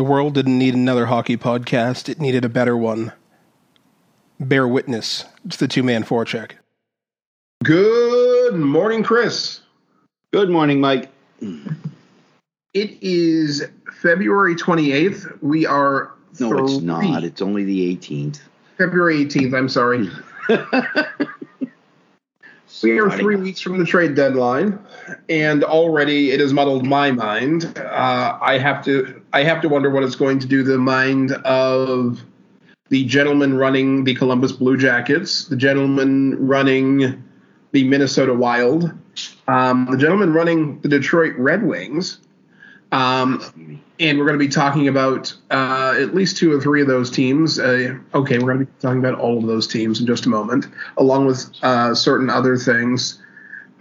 The world didn't need another hockey podcast, it needed a better one. Bear witness to the two man forecheck. Good morning, Chris. Good morning, Mike. It is February 28th. We are. No, three- it's not. It's only the 18th. February 18th, I'm sorry. We are three weeks from the trade deadline, and already it has muddled my mind. Uh, I have to, I have to wonder what it's going to do to the mind of the gentleman running the Columbus Blue Jackets, the gentleman running the Minnesota Wild, um, the gentleman running the Detroit Red Wings, um, and we're going to be talking about uh, at least two or three of those teams. Uh, okay, we're going to be talking about all of those teams in just a moment, along with uh, certain other things.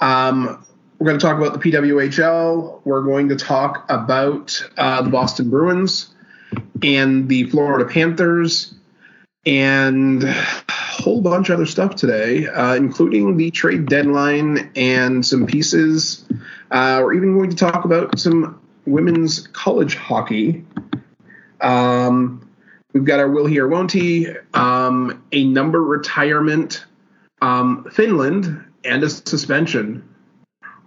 Um, we're going to talk about the PWHL. We're going to talk about uh, the Boston Bruins and the Florida Panthers and a whole bunch of other stuff today, uh, including the trade deadline and some pieces. Uh, we're even going to talk about some women's college hockey. Um, we've got our will he or won't he, um, a number retirement, um, Finland, and a suspension.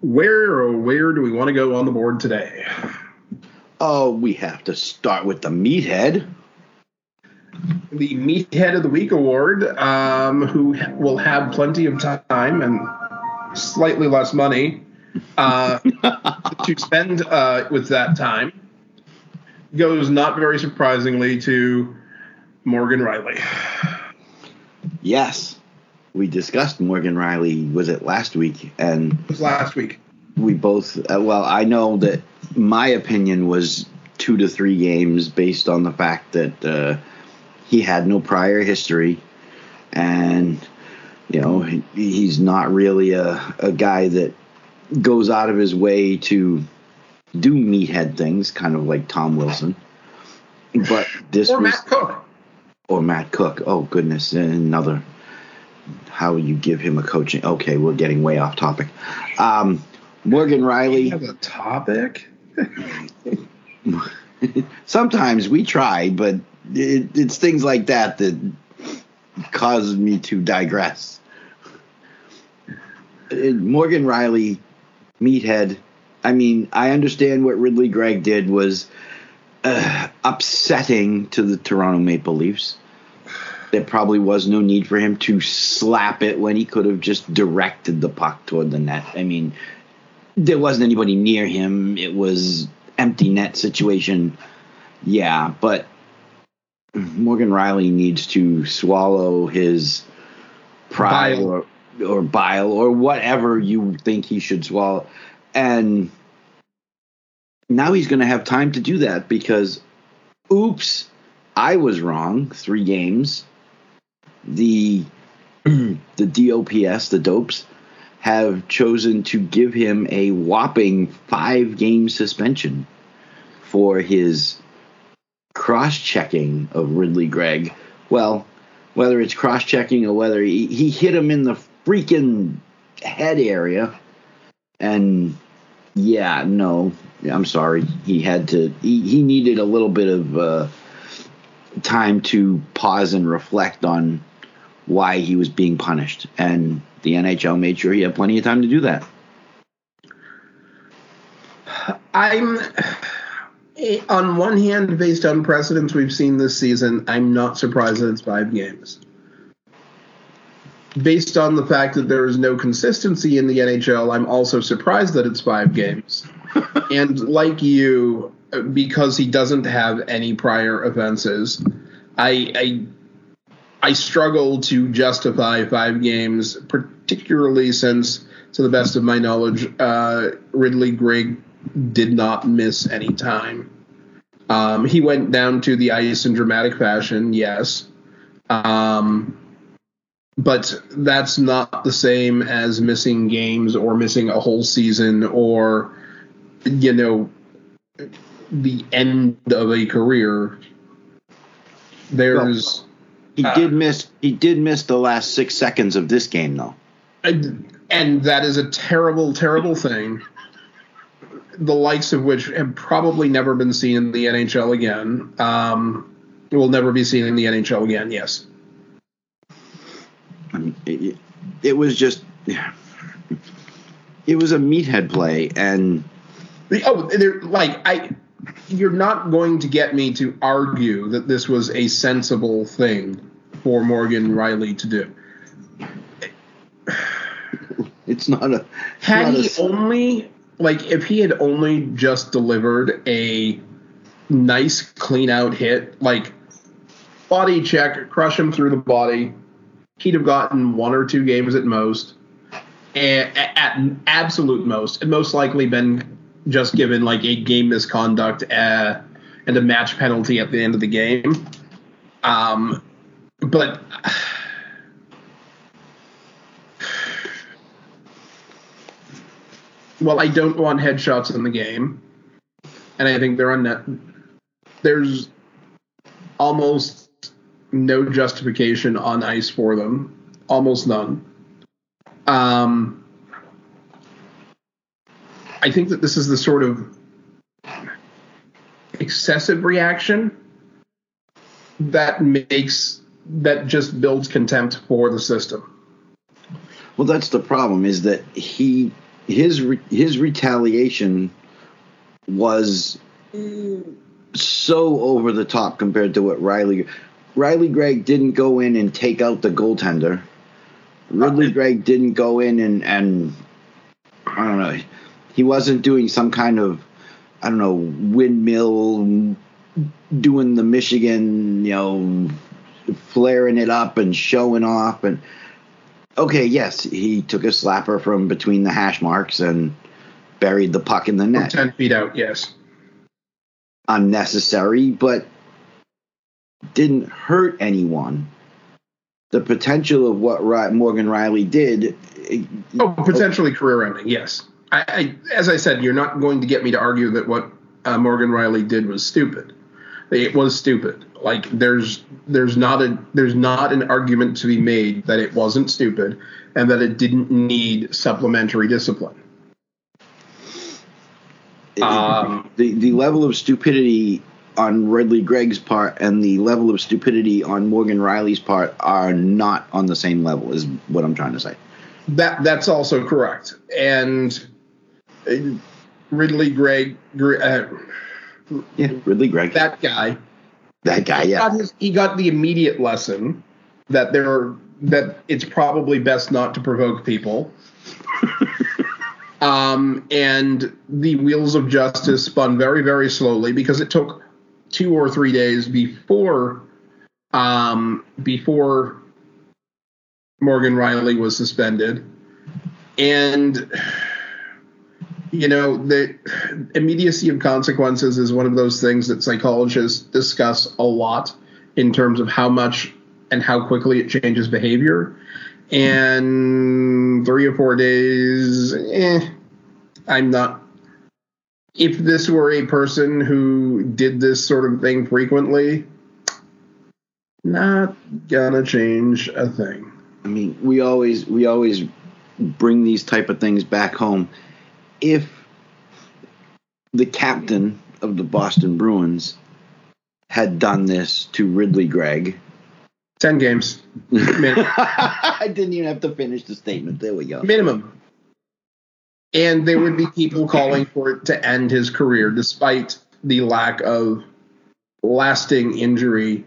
Where or where do we want to go on the board today? Oh, we have to start with the meathead. the Meathead of the Week award, um, who will have plenty of time and slightly less money uh, to spend uh, with that time, goes not very surprisingly to Morgan Rielly. Yes, we discussed Morgan Rielly. Was it last week? And It was last week. we both. Uh, well, I know that my opinion was two to three games based on the fact that uh, he had no prior history, and you know he, he's not really a, a guy that goes out of his way to do meathead things, kind of like Tom Wilson. But this Or was Matt Cooke. or Matt Cooke. Oh goodness, another. How you give him a coaching? Okay, we're getting way off topic. Um, Morgan Rielly. Have a topic? Sometimes we try, but it, it's things like that that causes me to digress. Uh, Morgan Rielly, meathead. I mean, I understand what Ridly Greig did was uh, upsetting to the Toronto Maple Leafs. There probably was no need for him to slap it when he could have just directed the puck toward the net. I mean, there wasn't anybody near him. It was empty net situation. Yeah, but Morgan Rielly needs to swallow his pride Bile. or or bile or whatever you think he should swallow. And now he's going to have time to do that because oops, I was wrong. 3 games. The the DOPS, the dopes have chosen to give him a whopping 5 game suspension for his cross checking of Ridly Greig. Well, whether it's cross checking or whether he, he hit him in the freaking head area. And yeah, no, I'm sorry. He had to, he, he needed a little bit of uh, time to pause and reflect on why he was being punished. And the NHL made sure he had plenty of time to do that. I'm on one hand, based on precedents we've seen this season, I'm not surprised that it's five games. Based on the fact that there is no consistency in the NHL, I'm also surprised that it's five games. and like you, because he doesn't have any prior offenses, I, I I struggle to justify five games, particularly since, to the best of my knowledge, uh, Ridly Greig did not miss any time. Um, he went down to the ice in dramatic fashion, yes. Um, but that's not the same as missing games or missing a whole season or, you know, the end of a career. There's. He Uh, did miss. He did miss the last six seconds of this game, though. and, and that is a terrible, terrible thing. the likes of which have probably never been seen in the NHL again. Um, will never be seen in the NHL again. Yes. I mean, it, it was just, it was a meathead play, and oh, they're like I. You're not going to get me to argue that this was a sensible thing for Morgan Rielly to do. It's not a. Had not he a, only like if he had only just delivered a nice clean out hit, like body check, crush him through the body, he'd have gotten one or two games at most. At absolute most, and most likely been just given like a game misconduct uh, and a match penalty at the end of the game. Um, but well, I don't want headshots in the game, and I think they're net. There's almost no justification on ice for them, almost none. Um, I think that this is the sort of excessive reaction that makes that just builds contempt for the system. Well, that's the problem. Is that he his his retaliation was so over the top compared to what Rielly Rielly Greig didn't go in and take out the goaltender. Ridly Greig didn't go in and and I don't know. He wasn't doing some kind of I don't know windmill doing the Michigan, you know, flaring it up and showing off and okay, yes, he took a slapper from between the hash marks and buried the puck in the net. Ten feet out, yes. Unnecessary, but didn't hurt anyone. The potential of what Morgan Rielly did. Oh, potentially career ending, yes. I, I, as I said, you're not going to get me to argue that what uh, Morgan Rielly did was stupid. It was stupid. Like there's there's not a there's not an argument to be made that it wasn't stupid and that it didn't need supplementary discipline. Um, the the level of stupidity on Ridly Greig's part and the level of stupidity on Morgan Rielly's part are not on the same level. Is what I'm trying to say. That that's also correct. And uh, Greig, uh, yeah, Ridly Greig, that guy, that guy, yeah, got his, he got the immediate lesson that there that it's probably best not to provoke people. um, and the wheels of justice spun very, very slowly because it took two or three days before um, before Morgan Rielly was suspended, and you know the immediacy of consequences is one of those things that psychologists discuss a lot in terms of how much and how quickly it changes behavior. And three or four days, eh, I'm not. If this were a person who did this sort of thing frequently, not gonna change a thing. I mean, we always we always bring these type of things back home. If the captain of the Boston Bruins had done this to Ridly Greig, ten games. I didn't even have to finish the statement. There we go. Minimum. And there would be people calling for it to end his career, despite the lack of lasting injury,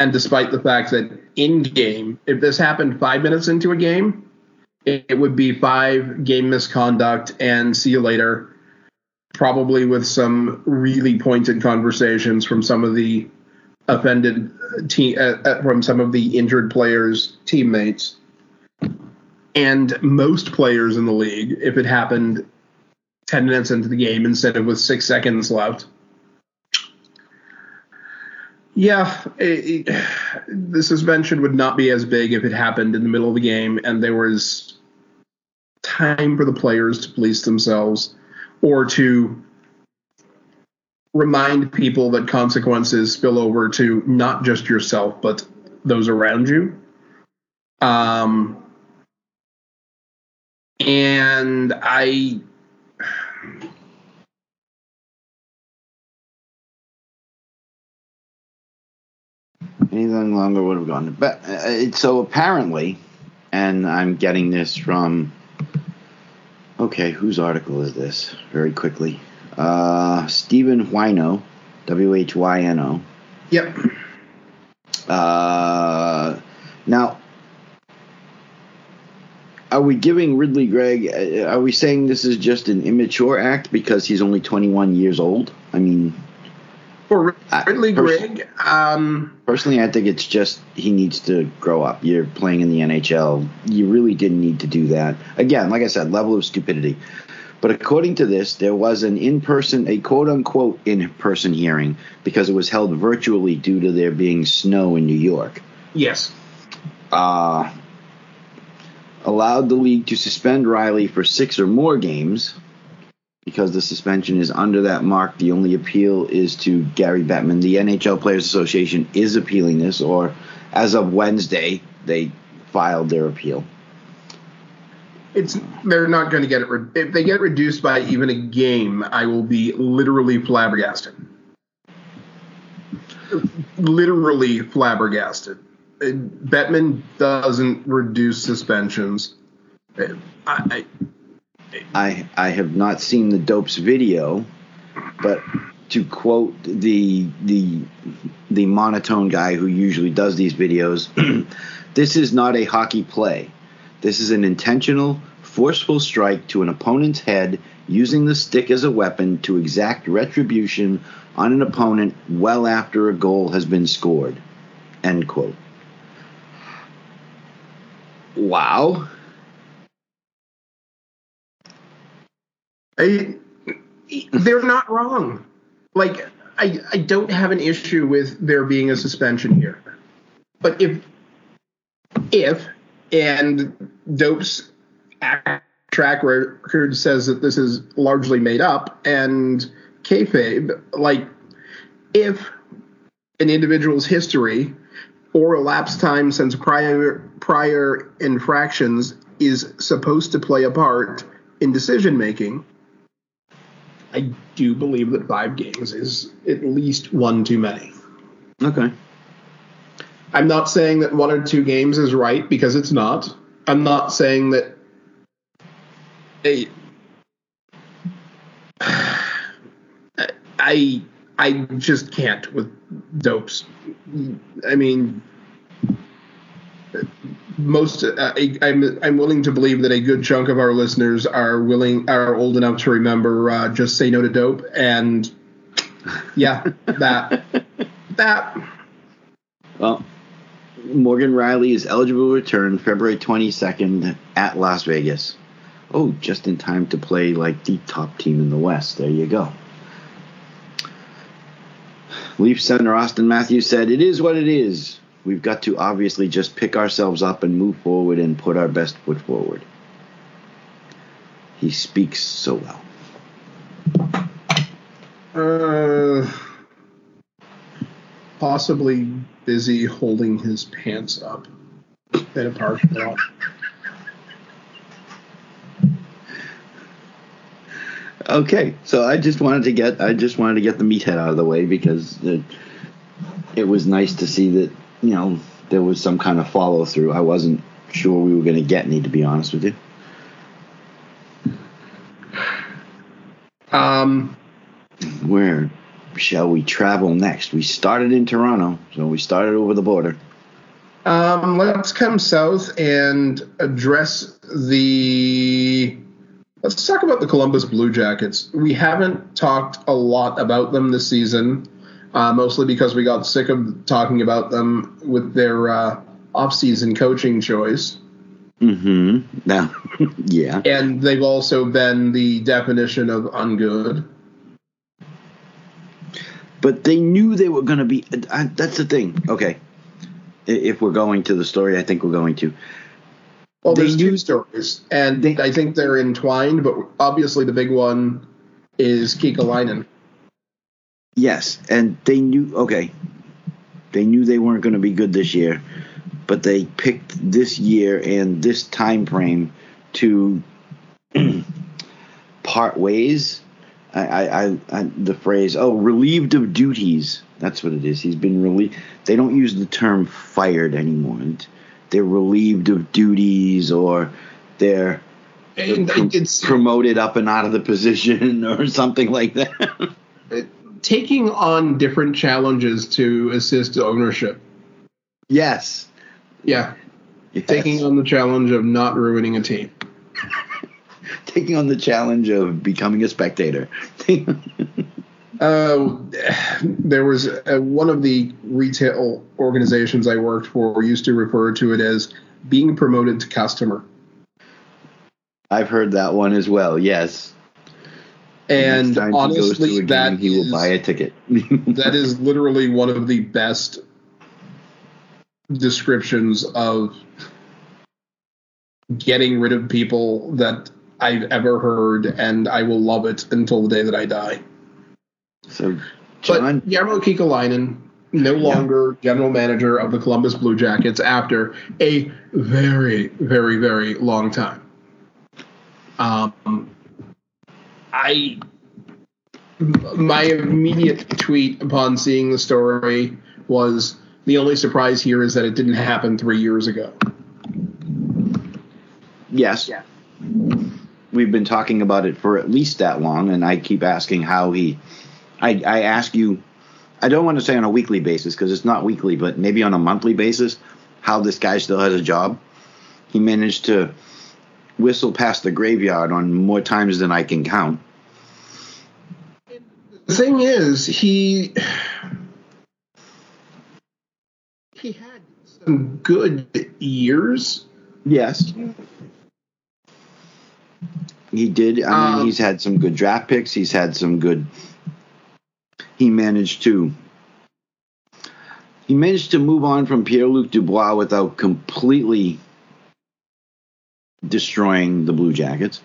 and despite the fact that in game, if this happened five minutes into a game, it would be five game misconduct and see you later. Probably with some really pointed conversations from some of the offended team uh, uh, from some of the injured players' teammates, and most players in the league, if it happened ten minutes into the game instead of with six seconds left. Yeah, it, it, the suspension would not be as big if it happened in the middle of the game and there was time for the players to police themselves or to remind people that consequences spill over to not just yourself but those around you. Um, and I anything longer would have gone to bed. Uh, it, so apparently, and I'm getting this from okay, whose article is this? Very quickly, uh, Stephen Whyno, W H Y N O. Yep. Uh, now are we giving Ridly Greig? uh, Are we saying this is just an immature act because he's only 21 years old? I mean, For I- Ridly pers- Greig, um, personally, I think it's just he needs to grow up. You're playing in the NHL. You really didn't need to do that. Again, like I said, level of stupidity. But according to this, there was an in person, a quote unquote in person hearing because it was held virtually due to there being snow in New York. yes. uh, allowed the league to suspend Rielly for six or more games because the suspension is under that mark. The only appeal is to Gary Bettman. The NHL Players Association is appealing this, or as of Wednesday, they filed their appeal. It's they're not going to get it. Re- if they get reduced by even a game, I will be literally flabbergasted. Literally flabbergasted. Bettman doesn't reduce suspensions. I, I I have not seen the dopes video, but to quote the the the monotone guy who usually does these videos, this is not a hockey play. This is an intentional, forceful strike to an opponent's head using the stick as a weapon to exact retribution on an opponent well after a goal has been scored. End quote. Wow. I, they're not wrong. Like I, I don't have an issue with there being a suspension here, but if, if, and Dope's track record says that this is largely made up, and kayfabe, like if an individual's history or elapsed time since prior prior infractions is supposed to play a part in decision making, I do believe that five games is at least one too many. Okay. I'm not saying that one or two games is right because it's not. I'm not saying that a I I just can't with dopes. I mean, most uh, I'm I'm willing to believe that a good chunk of our listeners are willing are old enough to remember uh, just say no to dope and yeah that that Well, Morgan Rielly is eligible to return February 22nd at Las Vegas. Oh, just in time to play like the top team in the West. There you go. Leaf center Austin Matthews said, It is what it is. We've got to obviously just pick ourselves up and move forward and put our best foot forward. He speaks so well. Uh, possibly busy holding his pants up in a parking lot. Okay, so I just wanted to get I just wanted to get the meathead out of the way because it, it was nice to see that you know there was some kind of follow through. I wasn't sure we were going to get any, to be honest with you. Um, Where shall we travel next? We started in Toronto, so we started over the border. um, let's come south and address the. Let's talk about the Columbus Blue Jackets. We haven't talked a lot about them this season, uh, mostly because we got sick of talking about them with their uh, off-season coaching choice. Mm-hmm. Now, yeah. and they've also been the definition of ungood. But they knew they were going to be. Uh, that's the thing. Okay. If we're going to the story, I think we're going to. Well, They there's knew- two stories, and They- I think they're entwined. But obviously, the big one is Kekalainen. Yes, and they knew. Okay, they knew they weren't going to be good this year, but they picked this year and this time frame to part ways. I, I, I, the phrase, oh, relieved of duties. That's what it is. He's been relieved. They don't use the term fired anymore. They're relieved of duties or they're And it's promoted up and out of the position or something like that. Taking on different challenges to assist ownership. yes. Yeah, yes. taking on the challenge of not ruining a team. taking on the challenge of becoming a spectator. Uh, there was uh, one of the retail organizations I worked for used to refer to it as being promoted to customer. I've heard that one as well. Yes. And Next he goes honestly, game, that he will is- buy a ticket. that is literally one of the best descriptions of getting rid of people that I've ever heard, and I will love it until the day that I die. so, John, But Jarmo Kekalainen, no longer general manager of the Columbus Blue Jackets after a very, very, very long time. Um, I my immediate tweet upon seeing the story was the only surprise here is that it didn't happen three years ago. yes. We've been talking about it for at least that long, and I keep asking how he. I, I ask you, I don't want to say on a weekly basis because it's not weekly, but maybe on a monthly basis, how this guy still has a job. He managed to whistle past the graveyard on more times than I can count. The thing is, he he had some good years. Yes. He did. I mean, Um, he's had some good draft picks. He's had some good. He managed to. He managed to move on from Pierre Luc Dubois without completely destroying the Blue Jackets.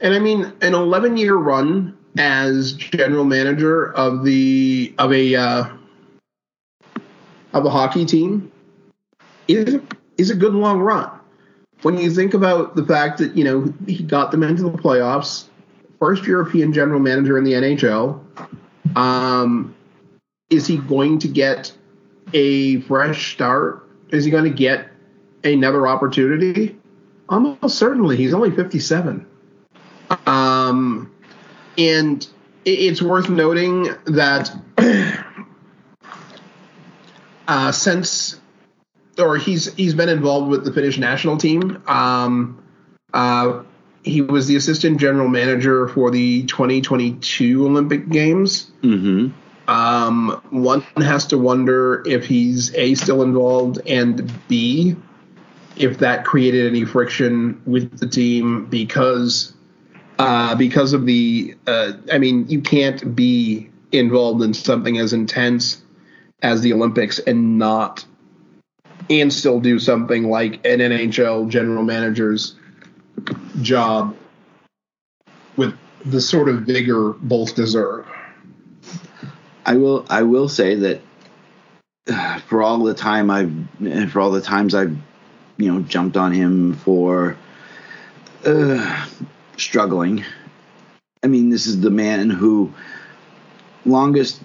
And I mean, an 11 year run as general manager of the of a uh, of a hockey team is is a good long run. When you think about the fact that you know he got them into the playoffs, first European general manager in the NHL, um, is he going to get a fresh start? Is he going to get another opportunity? Almost certainly. He's only 57. Um, and it's worth noting that uh, since, or he's he's been involved with the Finnish national team. Um, uh, he was the assistant general manager for the 2022 Olympic Games. Mm-hmm. Um, one has to wonder if he's a still involved and b if that created any friction with the team because uh, because of the uh, I mean you can't be involved in something as intense as the Olympics and not and still do something like an NHL general manager's job with the sort of vigor both deserve. I will. I will say that uh, for all the time I've, and for all the times I've, you know, jumped on him for uh, struggling. I mean, this is the man who longest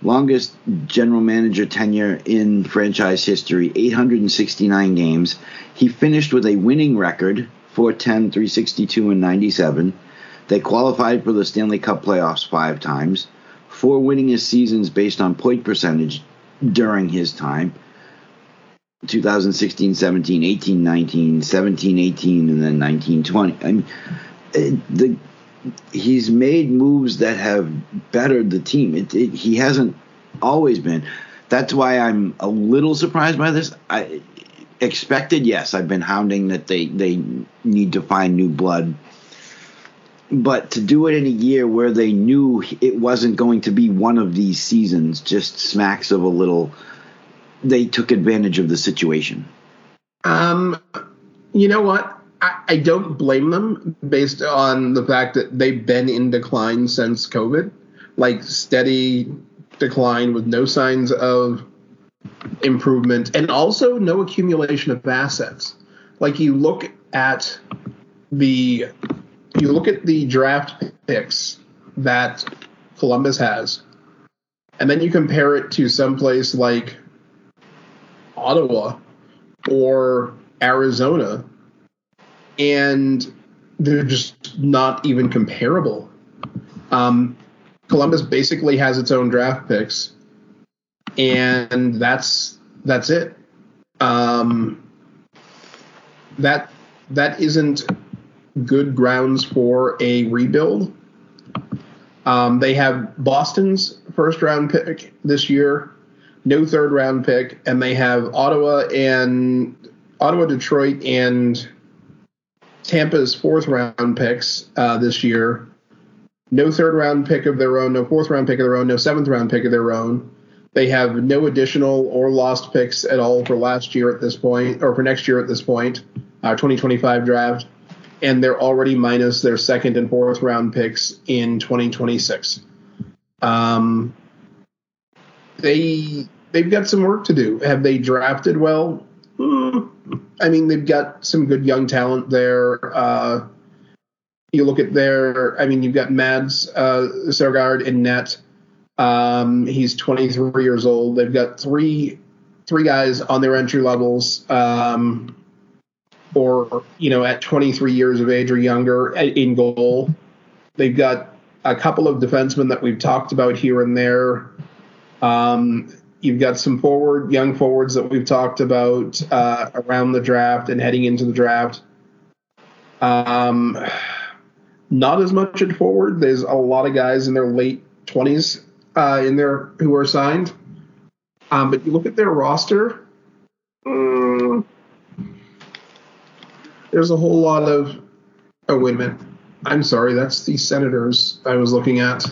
longest general manager tenure in franchise history 869 games. He finished with a winning record 410 362 and 97 they qualified for the stanley cup playoffs five times. Four winningest seasons based on point percentage during his time 2016 17 18 19 17 18 and then 19 20 I mean, uh, the he's made moves that have bettered the team. It, it, he hasn't always been. That's why I'm a little surprised by this. I expected, yes, I've been hounding that they they need to find new blood. But to do it in a year where they knew it wasn't going to be one of these seasons just smacks of a little they took advantage of the situation. Um, you know what? I, I don't blame them based on the fact that they've been in decline since COVID, like steady decline with no signs of improvement and also no accumulation of assets. Like you look at the you look at the draft picks that Columbus has, and then you compare it to someplace like Ottawa or Arizona, and they're just not even comparable. Um, Columbus basically has its own draft picks, and that's that's it. Um, that that isn't good grounds for a rebuild. Um, they have Boston's first round pick this year, no third round pick, and they have Ottawa and Ottawa, Detroit, and Tampa's fourth round picks uh, this year. No third round pick of their own, no fourth round pick of their own, no seventh round pick of their own. They have no additional or lost picks at all for last year at this point, or for next year at this point, uh, 2025 draft and they're already minus their second and fourth round picks in 2026. Um, they they've got some work to do. Have they drafted well? Mm, I mean, they've got some good young talent there. Uh, you look at their, I mean, you've got Mads uh, Søgaard in net. Um, he's 23 years old. They've got three three guys on their entry levels. Um, or you know at 23 years of age or younger in goal. They've got a couple of defensemen that we've talked about here and there. Um, you've got some forward young forwards that we've talked about uh, around the draft and heading into the draft. Um, not as much at forward. There's a lot of guys in their late 20s uh, in there who are signed. Um, but you look at their roster. Um, there's a whole lot of. Oh wait a minute. I'm sorry. That's the Senators I was looking at.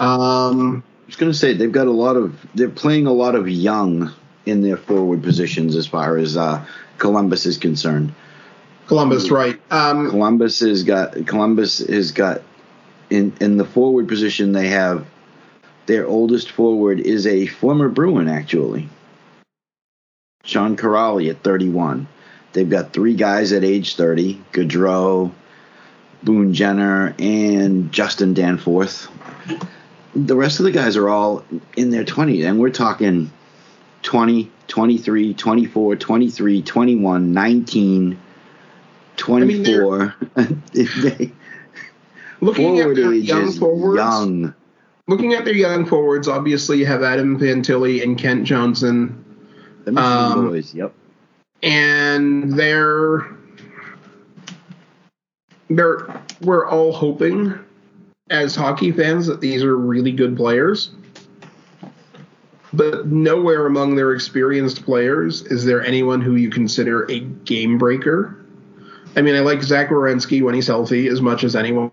Um, was going to say they've got a lot of. They're playing a lot of young in their forward positions as far as uh, Columbus is concerned. Columbus, right? Um, Columbus has got Columbus has got in in the forward position they have their oldest forward is a former Bruin actually. Sean Kuraly at 31. They've got three guys at age 30 Gaudreau, Boone Jenner, and Justin Danforth. The rest of the guys are all in their 20s, and we're talking 20, 23, 24, 23, 21, 19, 24. I mean, looking at their young forwards, young. looking at their young forwards, obviously you have Adam Fantilli and Kent Johnson. The um, boys, yep and they're they're we're all hoping as hockey fans that these are really good players. But nowhere among their experienced players is there anyone who you consider a game breaker. I mean, I like Zach Werenski when he's healthy as much as anyone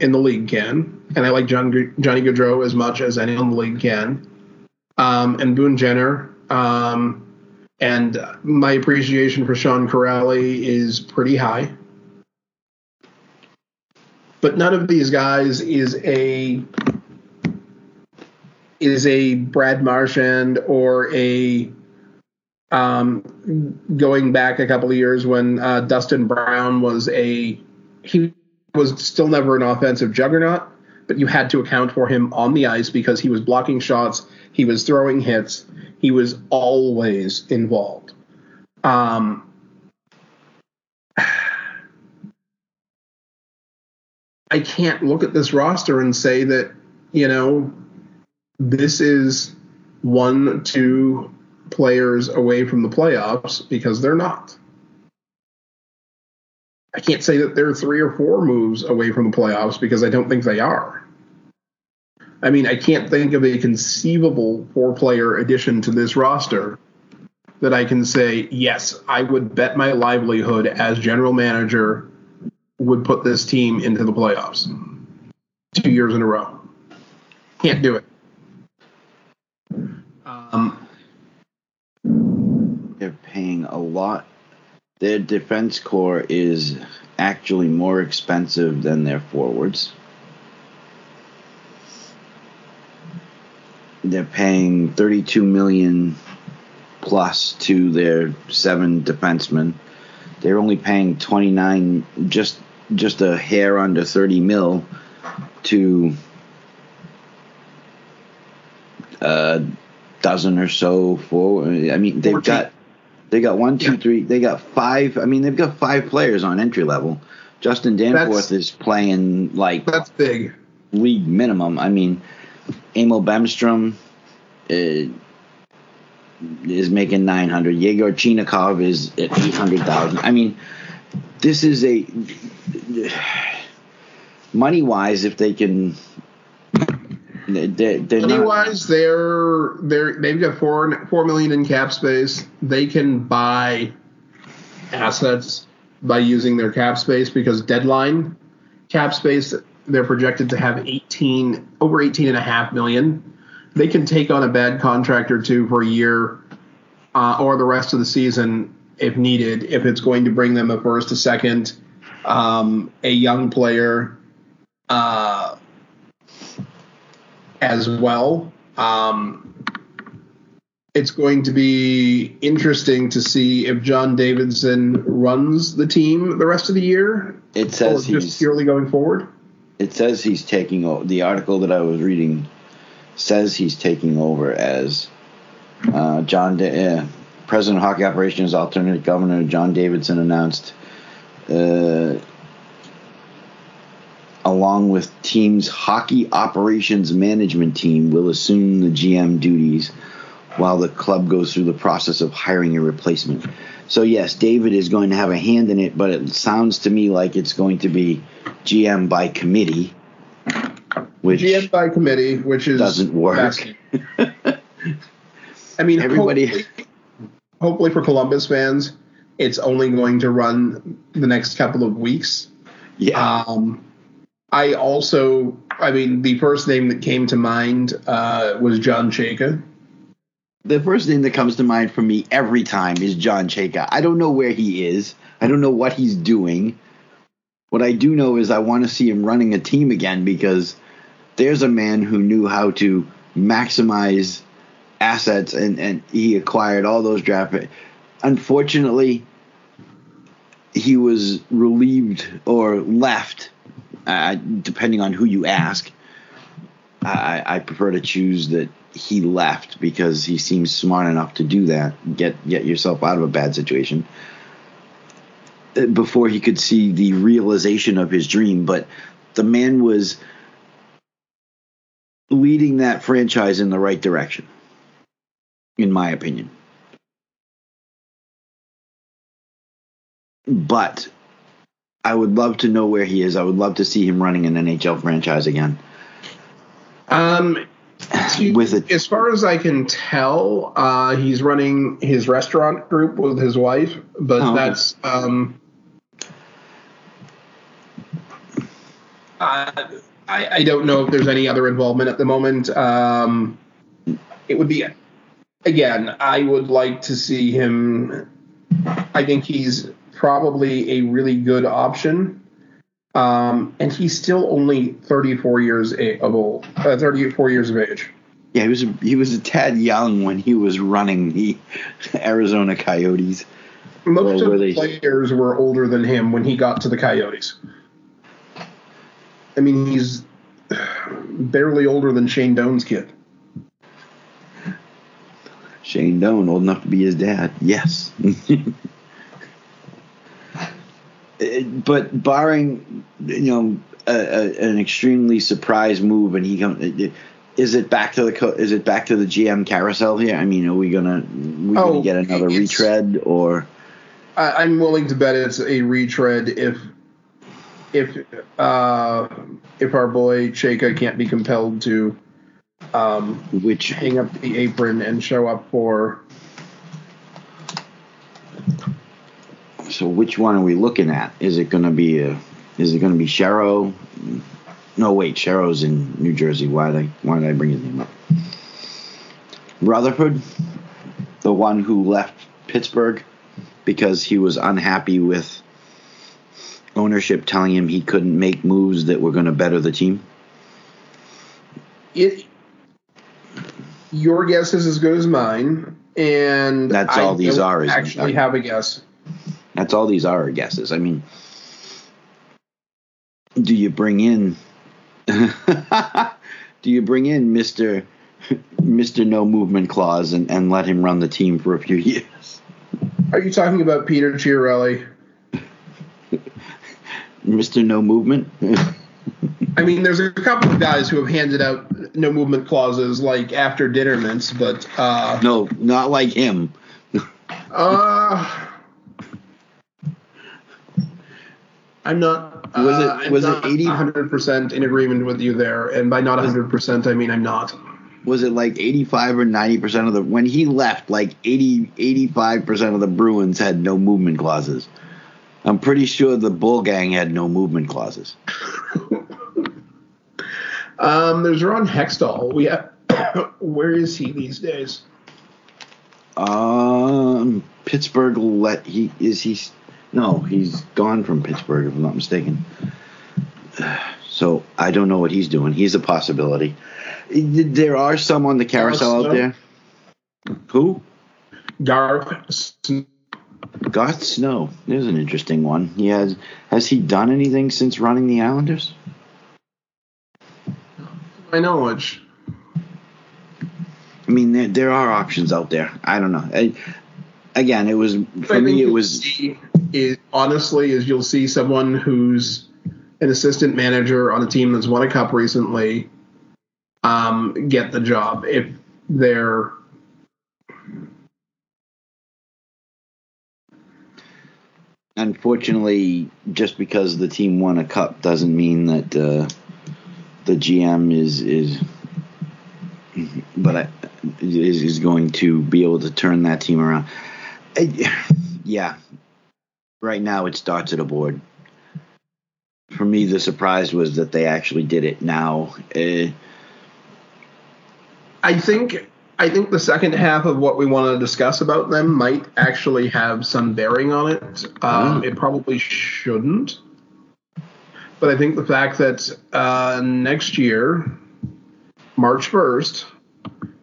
in the league can, and I like John, Johnny Gaudreau as much as anyone in the league can. Um, and Boone Jenner, um, and my appreciation for Sean Kuraly is pretty high. But none of these guys is a is a Brad Marchand or a um, going back a couple of years when uh, Dustin Brown was a he was still never an offensive juggernaut, but you had to account for him on the ice because he was blocking shots, he was throwing hits, he was always involved. Um, I can't look at this roster and say that, you know, this is one, two players away from the playoffs because they're not. I can't say that they're three or four moves away from the playoffs because I don't think they are. I mean, I can't think of a conceivable four player addition to this roster that I can say, yes, I would bet my livelihood as general manager would put this team into the playoffs two years in a row. Can't do it. Um, They're paying a lot. Their defense core is actually more expensive than their forwards. they're paying 32 million plus to their seven defensemen. They're only paying 29, just just a hair under 30 mil to a dozen or so forward. I mean, they've 14. got they got one, two, Yeah. three. They got five. I mean, they've got five players on entry level. Justin Danforth That's- is playing like That's big. league minimum. I mean, Emil Bemstrom uh, is making 900. Yegor Chinakhov is at 800,000. I mean, this is a money wise, if they can. They're Money wise, they're they're they've got four four million in cap space. They can buy assets by using their cap space because deadline cap space they're projected to have 18 over 18 and a half million. They can take on a bad contract or two for a year uh, or the rest of the season if needed. If it's going to bring them a first, a second, um, a young player. Uh, as well. Um, it's going to be interesting to see if John Davidson runs the team the rest of the year, it or says just he's purely going forward. it says he's taking over. The article that I was reading says he's taking over as uh, John, da- uh, President of Hockey Operations, alternate governor John Davidson announced, uh, along with team's hockey operations management team, will assume the GM duties while the club goes through the process of hiring a replacement. So yes, David is going to have a hand in it, but it sounds to me like it's going to be GM by committee, which GM by committee, which is doesn't work. I mean, Everybody- hopefully, hopefully for Columbus fans, it's only going to run the next couple of weeks. yeah, Um, I also, I mean, the first name that came to mind uh, was John Chayka. the first name that comes to mind for me every time is John Chayka. I don't know where he is. I don't know what he's doing. What I do know is I want to see him running a team again because there's a man who knew how to maximize assets and, and he acquired all those draft picks. Unfortunately, he was relieved or left, uh, depending on who you ask. I, I prefer to choose that he left because he seems smart enough to do that. Get get yourself out of a bad situation uh, before he could see the realization of his dream. But the man was leading that franchise in the right direction, in my opinion. But I would love to know where he is. I would love to see him running an NHL franchise again. Um, With it, as far as I can tell, uh, he's running his restaurant group with his wife, but Oh, that's um, I, I I don't know if there's any other involvement at the moment. Um, it would be again. I would like to see him. I think he's probably a really good option. Um, and he's still only 34 years of uh, 34 years of age. Yeah, he was he was a tad young when he was running the Arizona Coyotes. Most Well, of the players were older than him when he got to the Coyotes. I mean, he's barely older than Shane Doan's kid. Shane Doan, old enough to be his dad. Yes. Uh, but barring you know a, a, an extremely surprise move, and he comes. Is it back to the co- is it back to the GM carousel here? I mean, are we gonna we Oh, gonna get another retread or? I, I'm willing to bet it's a retread if if uh, if our boy Chayka can't be compelled to um, Which hang up the apron and show up for. so which one are we looking at? Is it gonna be a is it gonna be Shero? No, wait, Shero's in New Jersey. Why did I why did I bring his name up? Rutherford, the one who left Pittsburgh because he was unhappy with ownership telling him he couldn't make moves that were going to better the team. It, your guess is as good as mine, and That's I all these don't are? Actually, have a guess. That's all these are guesses. I mean, do you bring in Do you bring in Mister Mister No Movement Clause and, and let him run the team for a few years? Are you talking about Peter Chiarelli? Mister No Movement. I mean, there's a couple of guys who have handed out no movement clauses, like after dinner mints, but uh, no, not like him. uh, I'm not. Was it- uh, was it I'm not 80 100 percent in agreement with you there, and by not 100 percent, I mean I'm not. Was it like 85 or 90 percent of the when he left? Like 80, 85 percent of the Bruins had no movement clauses. I'm pretty sure the Bull Gang had no movement clauses. Um, there's Ron Hextall. We have, where is he these days? Um, Pittsburgh let he is he no he's gone from Pittsburgh if I'm not mistaken. So I don't know what he's doing. He's a possibility. There are some on the carousel out there. Who? Garth. Garth Snow. There's an interesting one. He has has he done anything since running the Islanders? My knowledge. I mean, there, there are options out there. I don't know. I, again, it was for me. It was is honestly is you'll see someone who's an assistant manager on a team that's won a cup recently um, get the job if they're unfortunately just because the team won a cup doesn't mean that uh, the GM is is but I, is is going to be able to turn that team around. Yeah, right now it starts at a board. For me, the surprise was that they actually did it now. Uh, I think I think the second half of what we want to discuss about them might actually have some bearing on it. Um, Mm. It probably shouldn't, but I think the fact that uh, next year, March first,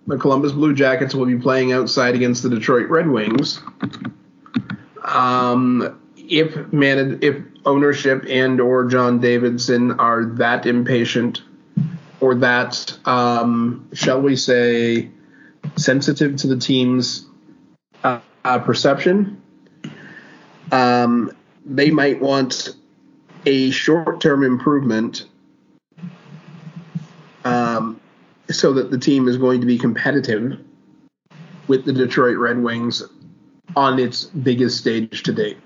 the Columbus Blue Jackets will be playing outside against the Detroit Red Wings. Um, if man, if ownership and or John Davidson are that impatient or that, um, shall we say, sensitive to the team's uh, uh, perception, um, they might want a short-term improvement um, so that the team is going to be competitive with the Detroit Red Wings on its biggest stage to date.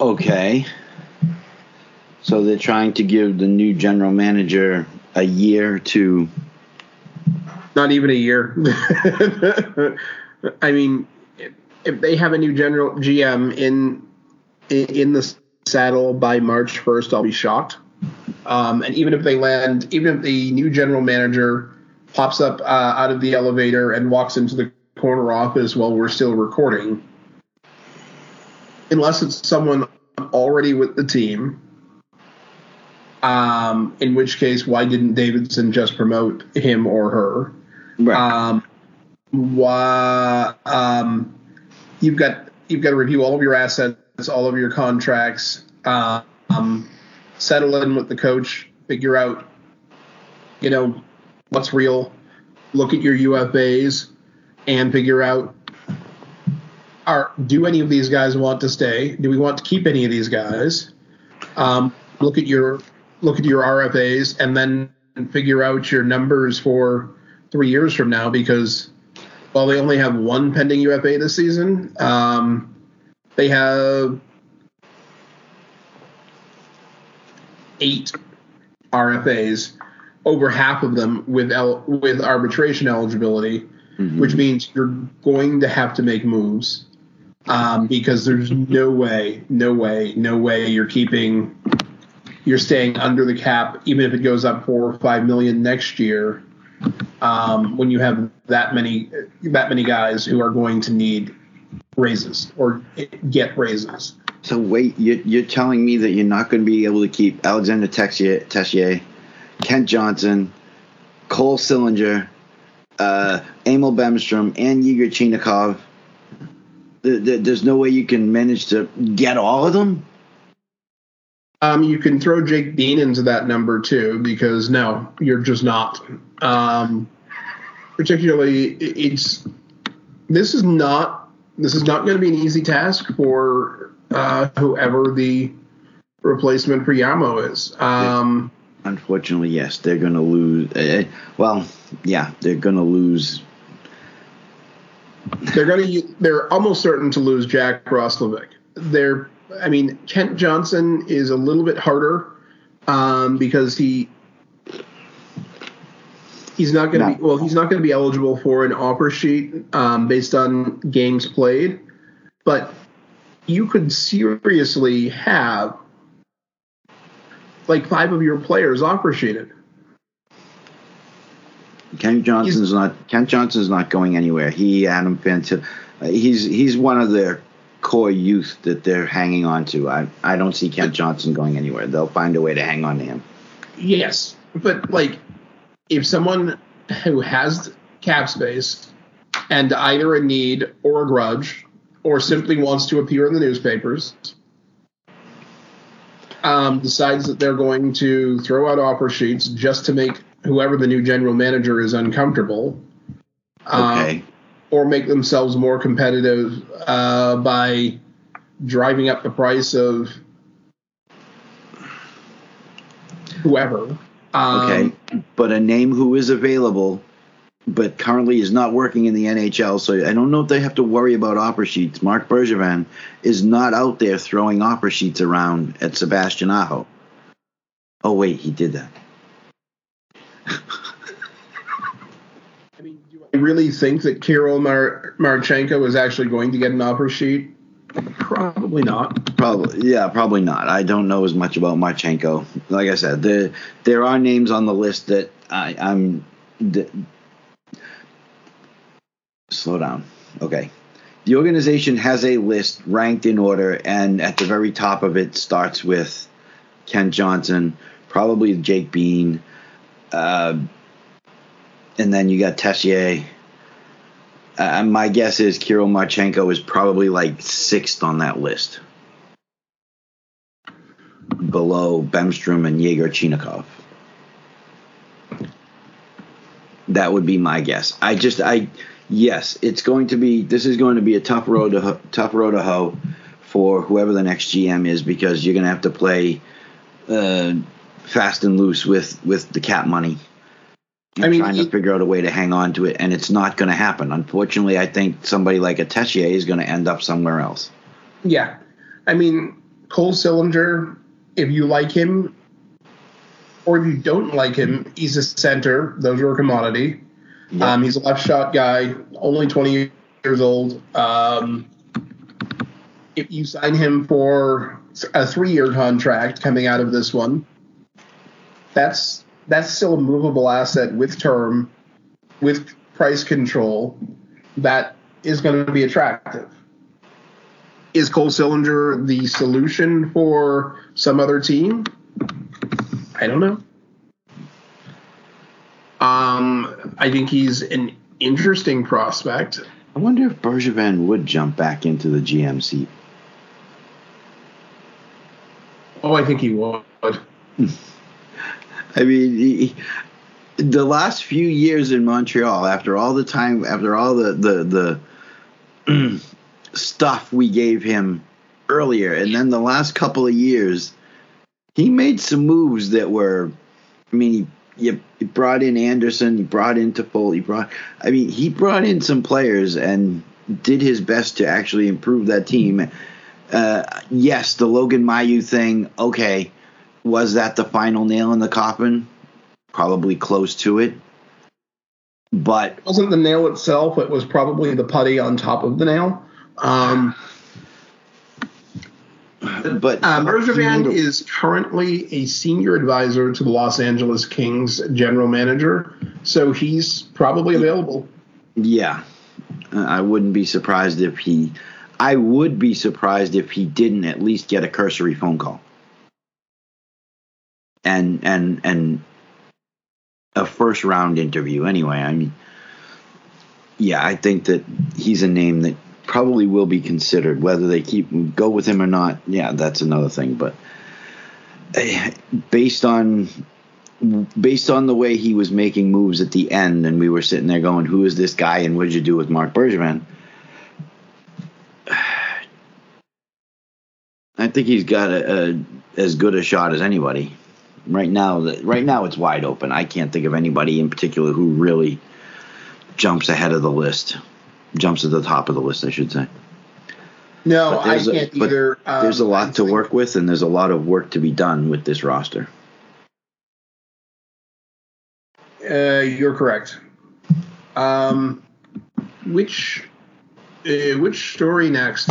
Okay. So they're trying to give the new general manager a year to. Not even a year. I mean, if they have a new general GM in in the saddle by March first, I'll be shocked. Um, and even if they land, even if the new general manager pops up uh, out of the elevator and walks into the corner office while we're still recording, unless it's someone already with the team, um, in which case, why didn't Davidson just promote him or her? Um, why, um, you've got you've got to review all of your assets, all of your contracts, um, settle in with the coach, figure out, you know, what's real, look at your UFAs, and figure out are do any of these guys want to stay? Do we want to keep any of these guys? Um, look at your look at your RFAs and then figure out your numbers for three years from now because while they only have one pending UFA this season, um, they have eight RFAs, over half of them with el- with arbitration eligibility, which means you're going to have to make moves um, because there's no way, no way, no way you're keeping, you're staying under the cap, even if it goes up four or five million next year. Um, when you have that many, that many guys who are going to need raises or get raises. So wait, you're, telling me that you're not going to be able to keep Alexander Texier, Tessier, Kent Johnson, Cole Sillinger, uh, Emil Bemstrom, and Yegor Chinakhov. Th- th- There's no way you can manage to get all of them. Um, you can throw Jake Bean into that number too, because no, you're just not. Um, particularly, it's this is not this is not going to be an easy task for uh, whoever the replacement for Jarmo is. Um, Unfortunately, yes, they're going to lose. Uh, well, yeah, they're going to lose. They're going to. They're almost certain to lose Jack Roslovic. They're. I mean, Kent Johnson is a little bit harder um, because he he's not going to no. be well. He's not going to be eligible for an offer sheet um, based on games played, but you could seriously have like five of your players offer sheeted. Kent Johnson's he's, not Kent Johnson's not going anywhere. He Adam Fantilli, uh, he's he's one of their core youth that they're hanging on to. I I don't see Kent Johnson going anywhere. They'll find a way to hang on to him. Yes, but like if someone who has cap space and either a need or a grudge or simply wants to appear in the newspapers um, decides that they're going to throw out offer sheets just to make whoever the new general manager is uncomfortable. Um, okay. Or make themselves more competitive uh, by driving up the price of whoever. Um, okay, but a name who is available but currently is not working in the NHL. So I don't know if they have to worry about offer sheets. Marc Bergevin is not out there throwing offer sheets around at Sebastian Aho. Oh wait, he did that. I mean, do I really think that Kirill Mar- Marchenko is actually going to get an offer sheet? Probably not. Probably, yeah, probably not. I don't know as much about Marchenko. Like I said, there there are names on the list that I, I'm slow down. Okay. The organization has a list ranked in order, and at the very top of it starts with Ken Johnson, probably Jake Bean, uh, and then you got Tessier. Uh, my guess is Kirill Marchenko is probably like sixth on that list, below Bemstrom and Yegor Chinakhov. That would be my guess. I just I yes, it's going to be. This is going to be a tough road to tough road to hoe for whoever the next GM is because you're going to have to play uh, fast and loose with with the cap money. I mean, trying to figure out a way to hang on to it, and it's not going to happen. Unfortunately, I think somebody like a Tessier is going to end up somewhere else. Yeah, I mean, Cole Sillinger, if you like him, or if you don't like him, he's a center. Those are a commodity. Um, he's a left shot guy, only 20 years old. Um, if you sign him for a three year contract coming out of this one, that's that's still a movable asset with term, with price control that is going to be attractive. Is Cole Sillinger the solution for some other team? I don't know. Um, I think he's an interesting prospect. I wonder if Bergevin would jump back into the GM seat. Oh, I think he would. I mean, he, the last few years in Montreal, after all the time, after all the the the stuff we gave him earlier, and then the last couple of years, he made some moves that were, I mean, he brought in Anderson, you brought in Toffoli, brought. I mean, he brought in some players and did his best to actually improve that team. Uh, yes, the Logan Mailloux thing. Okay, was that the final nail in the coffin? Probably close to it. But it wasn't the nail itself. It was probably the putty on top of the nail. Um, but uh, Bergevin is currently a senior advisor to the Los Angeles Kings general manager, so he's probably available. Yeah, uh, I wouldn't be surprised if he. I would be surprised if he didn't at least get a cursory phone call. And and and a first round interview anyway. I mean, yeah, I think that he's a name that probably will be considered. Whether they keep go with him or not, yeah, that's another thing. But based on based on the way he was making moves at the end, and we were sitting there going, "Who is this guy?" and what did you do with Marc Bergevin? I think he's got a, a, as good a shot as anybody right now. Right now, it's wide open. I can't think of anybody in particular who really jumps ahead of the list, jumps to the top of the list, I should say. No, I can't a, either. Um, there's a lot to work with, and there's a lot of work to be done with this roster. Uh, you're correct. Um, which uh, which story next?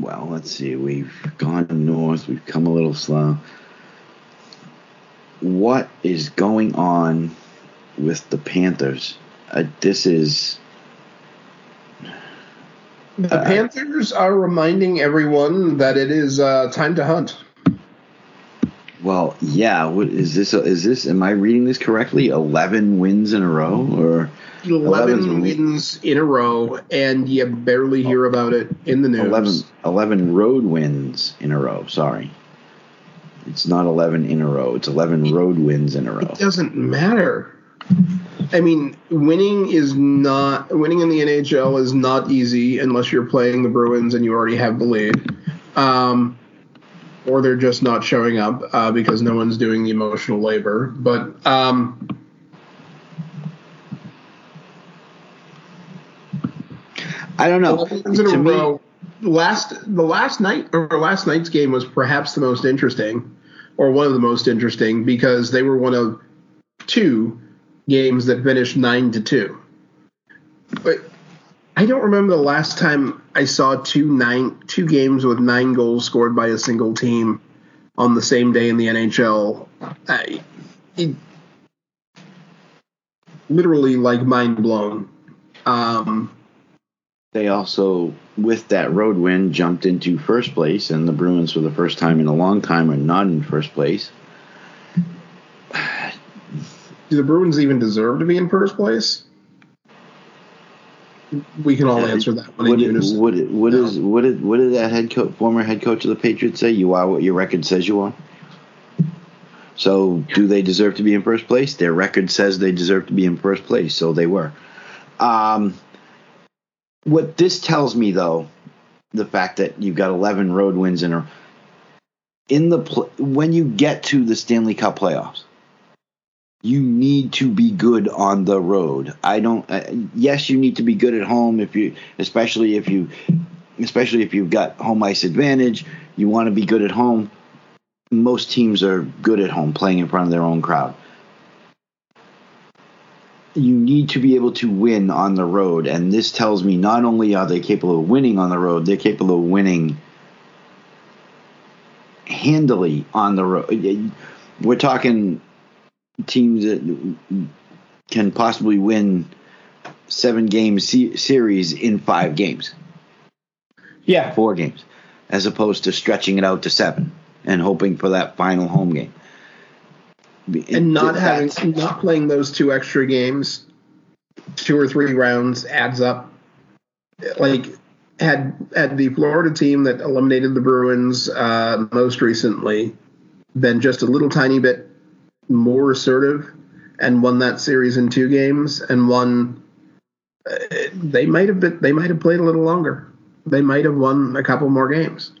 Well, let's see. We've gone north. We've come a little slow. What is going on with the Panthers? Uh, this is the uh, Panthers are reminding everyone that it is uh, time to hunt. Well, yeah. What is this? Is this? Am I reading this correctly? Eleven wins in a row, or 11, wins in a row, and you barely hear about it in the news. 11, 11 road wins in a row. Sorry, it's not eleven in a row. It's eleven road wins in a row. It doesn't matter. I mean, winning is not winning in the NHL is not easy unless you're playing the Bruins and you already have the lead, um, or they're just not showing up uh, because no one's doing the emotional labor. But um, I don't know. to me, last the last night or last night's game was perhaps the most interesting, or one of the most interesting because they were one of two games that finished nine to two. I don't remember the last time I saw two nine two games with nine goals scored by a single team on the same day in the NHL. I, it, literally like mind blown. Um, they also, with that road win, jumped into first place, and the Bruins, for the first time in a long time, are not in first place do the Bruins even deserve to be in first place? We can all answer that one what, in unison. What, what, no. is, what, did, what did that head coach, former head coach of the Patriots say? You are what your record says you are. So, do they deserve to be in first place? Their record says they deserve to be in first place, so they were. Um, what this tells me, though, the fact that you've got 11 road wins in a in the when you get to the Stanley Cup playoffs, you need to be good on the road. I don't. Uh, yes, you need to be good at home if you, especially if you, especially if you've got home ice advantage. You want to be good at home. Most teams are good at home, playing in front of their own crowd. You need to be able to win on the road, and this tells me not only are they capable of winning on the road, they're capable of winning handily on the road. We're talking teams that can possibly win seven game series in five games. Yeah, four games, as opposed to stretching it out to seven and hoping for that final home game. And not having, not playing those two extra games, two or three rounds adds up. Like had had the Florida team that eliminated the Bruins uh, most recently been just a little tiny bit more assertive and won that series in two games and won uh, they might have been they might have played a little longer. They might have won a couple more games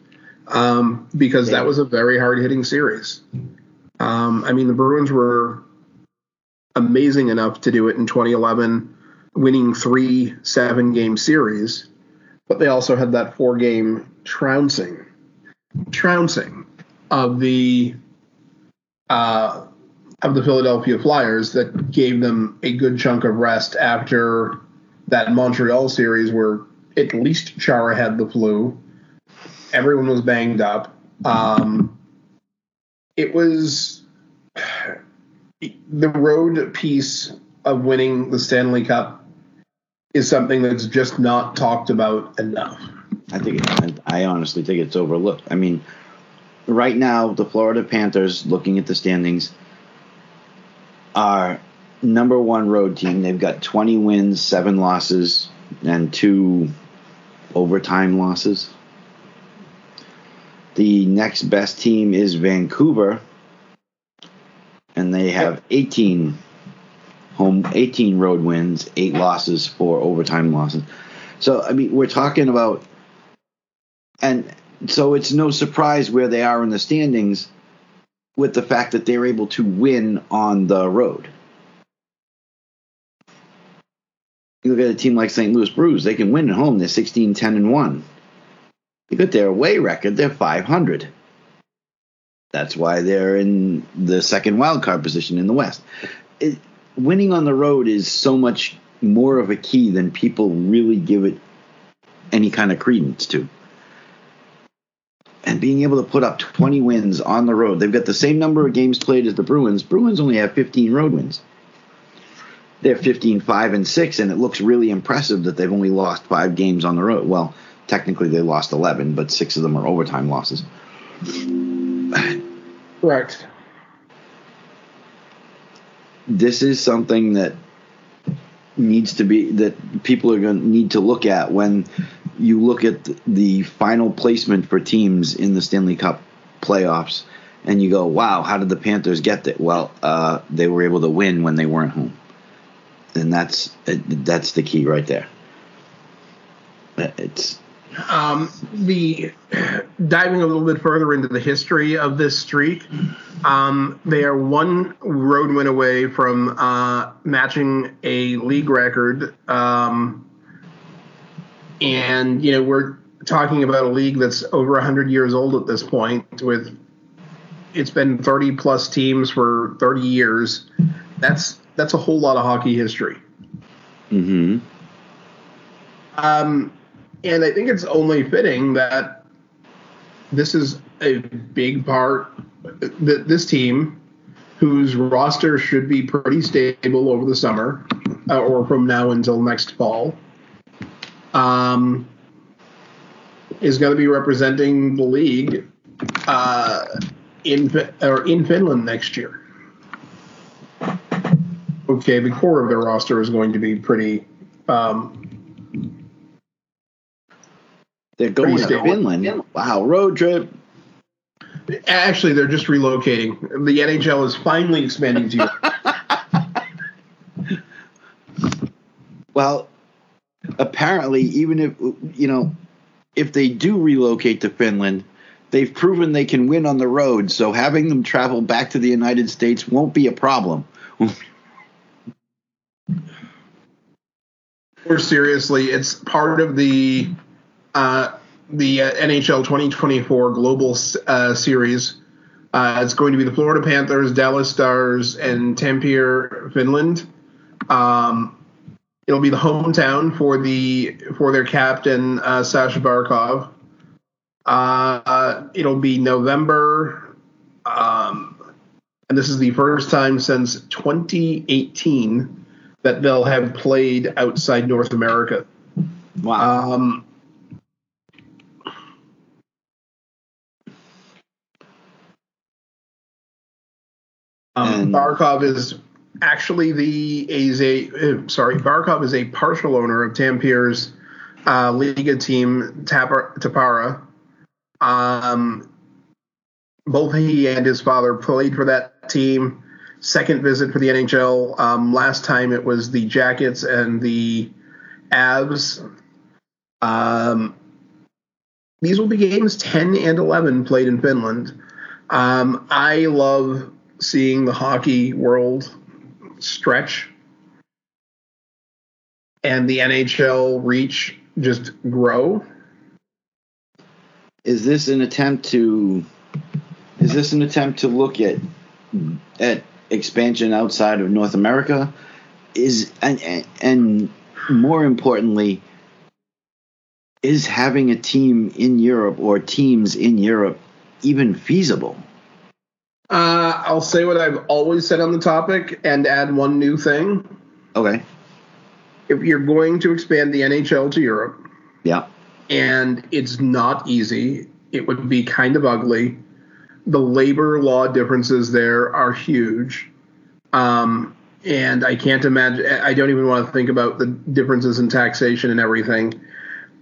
um, because that was a very hard hitting series. Um, i mean the bruins were amazing enough to do it in 2011 winning three seven game series but they also had that four game trouncing trouncing of the uh, of the Philadelphia Flyers that gave them a good chunk of rest after that Montreal series where at least Chara had the flu. Everyone was banged up. Um, it was the road piece of winning the Stanley Cup is something that's just not talked about enough. I think I honestly think it's overlooked. I mean, right now the Florida Panthers, looking at the standings, our number one road team. They've got 20 wins, seven losses, and two overtime losses. The next best team is Vancouver, and they have 18 home, 18 road wins, eight losses, four overtime losses. So I mean, we're talking about, and so it's no surprise where they are in the standings with the fact that they're able to win on the road. You look at a team like St. Louis Blues, they can win at home. They're 16, 10, and 1. Look at their away record, they're 500. That's why they're in the second wild card position in the West. It, winning on the road is so much more of a key than people really give it any kind of credence to. And being able to put up 20 wins on the road, they've got the same number of games played as the Bruins. Bruins only have 15 road wins. They're 15, 5, and 6, and it looks really impressive that they've only lost five games on the road. Well, technically they lost 11, but six of them are overtime losses. Correct. This is something that needs to be that people are going to need to look at when you look at the final placement for teams in the Stanley Cup playoffs and you go, wow, how did the Panthers get that? Well, uh, they were able to win when they weren't home. And that's that's the key right there. It's um, the diving a little bit further into the history of this streak. Um, they are one road win away from uh, matching a league record. Um, and you know we're talking about a league that's over 100 years old at this point with it's been 30 plus teams for 30 years that's that's a whole lot of hockey history mm-hmm. um, and i think it's only fitting that this is a big part that this team whose roster should be pretty stable over the summer uh, or from now until next fall um, is going to be representing the league uh, in or in Finland next year. Okay, the core of their roster is going to be pretty. Um, they're going to Finland. Wow, road trip. Actually, they're just relocating. The NHL is finally expanding to Europe. well, apparently, even if you know, if they do relocate to Finland, they've proven they can win on the road. So having them travel back to the United States won't be a problem. More seriously, it's part of the uh, the uh, NHL 2024 Global uh, Series. Uh, it's going to be the Florida Panthers, Dallas Stars, and Tampere, Finland. Um, It'll be the hometown for the for their captain uh, Sasha Barkov. Uh, it'll be November, um, and this is the first time since 2018 that they'll have played outside North America. Wow. Um, um, Barkov is actually the is a uh, sorry Barkov is a partial owner of Tampere's uh, Liiga team Tappara. Um, both he and his father played for that team. Second visit for the NHL. Um, last time it was the Jackets and the Avs. Um, these will be games 10 and 11 played in Finland. Um, I love seeing the hockey world stretch and the NHL reach just grow? Is this an attempt to is this an attempt to look at at expansion outside of North America? Is and and more importantly, is having a team in Europe or teams in Europe even feasible? Uh, I'll say what I've always said on the topic and add one new thing. Okay. If you're going to expand the NHL to Europe, yeah, and it's not easy, it would be kind of ugly. The labor law differences there are huge. Um, and I can't imagine, I don't even want to think about the differences in taxation and everything.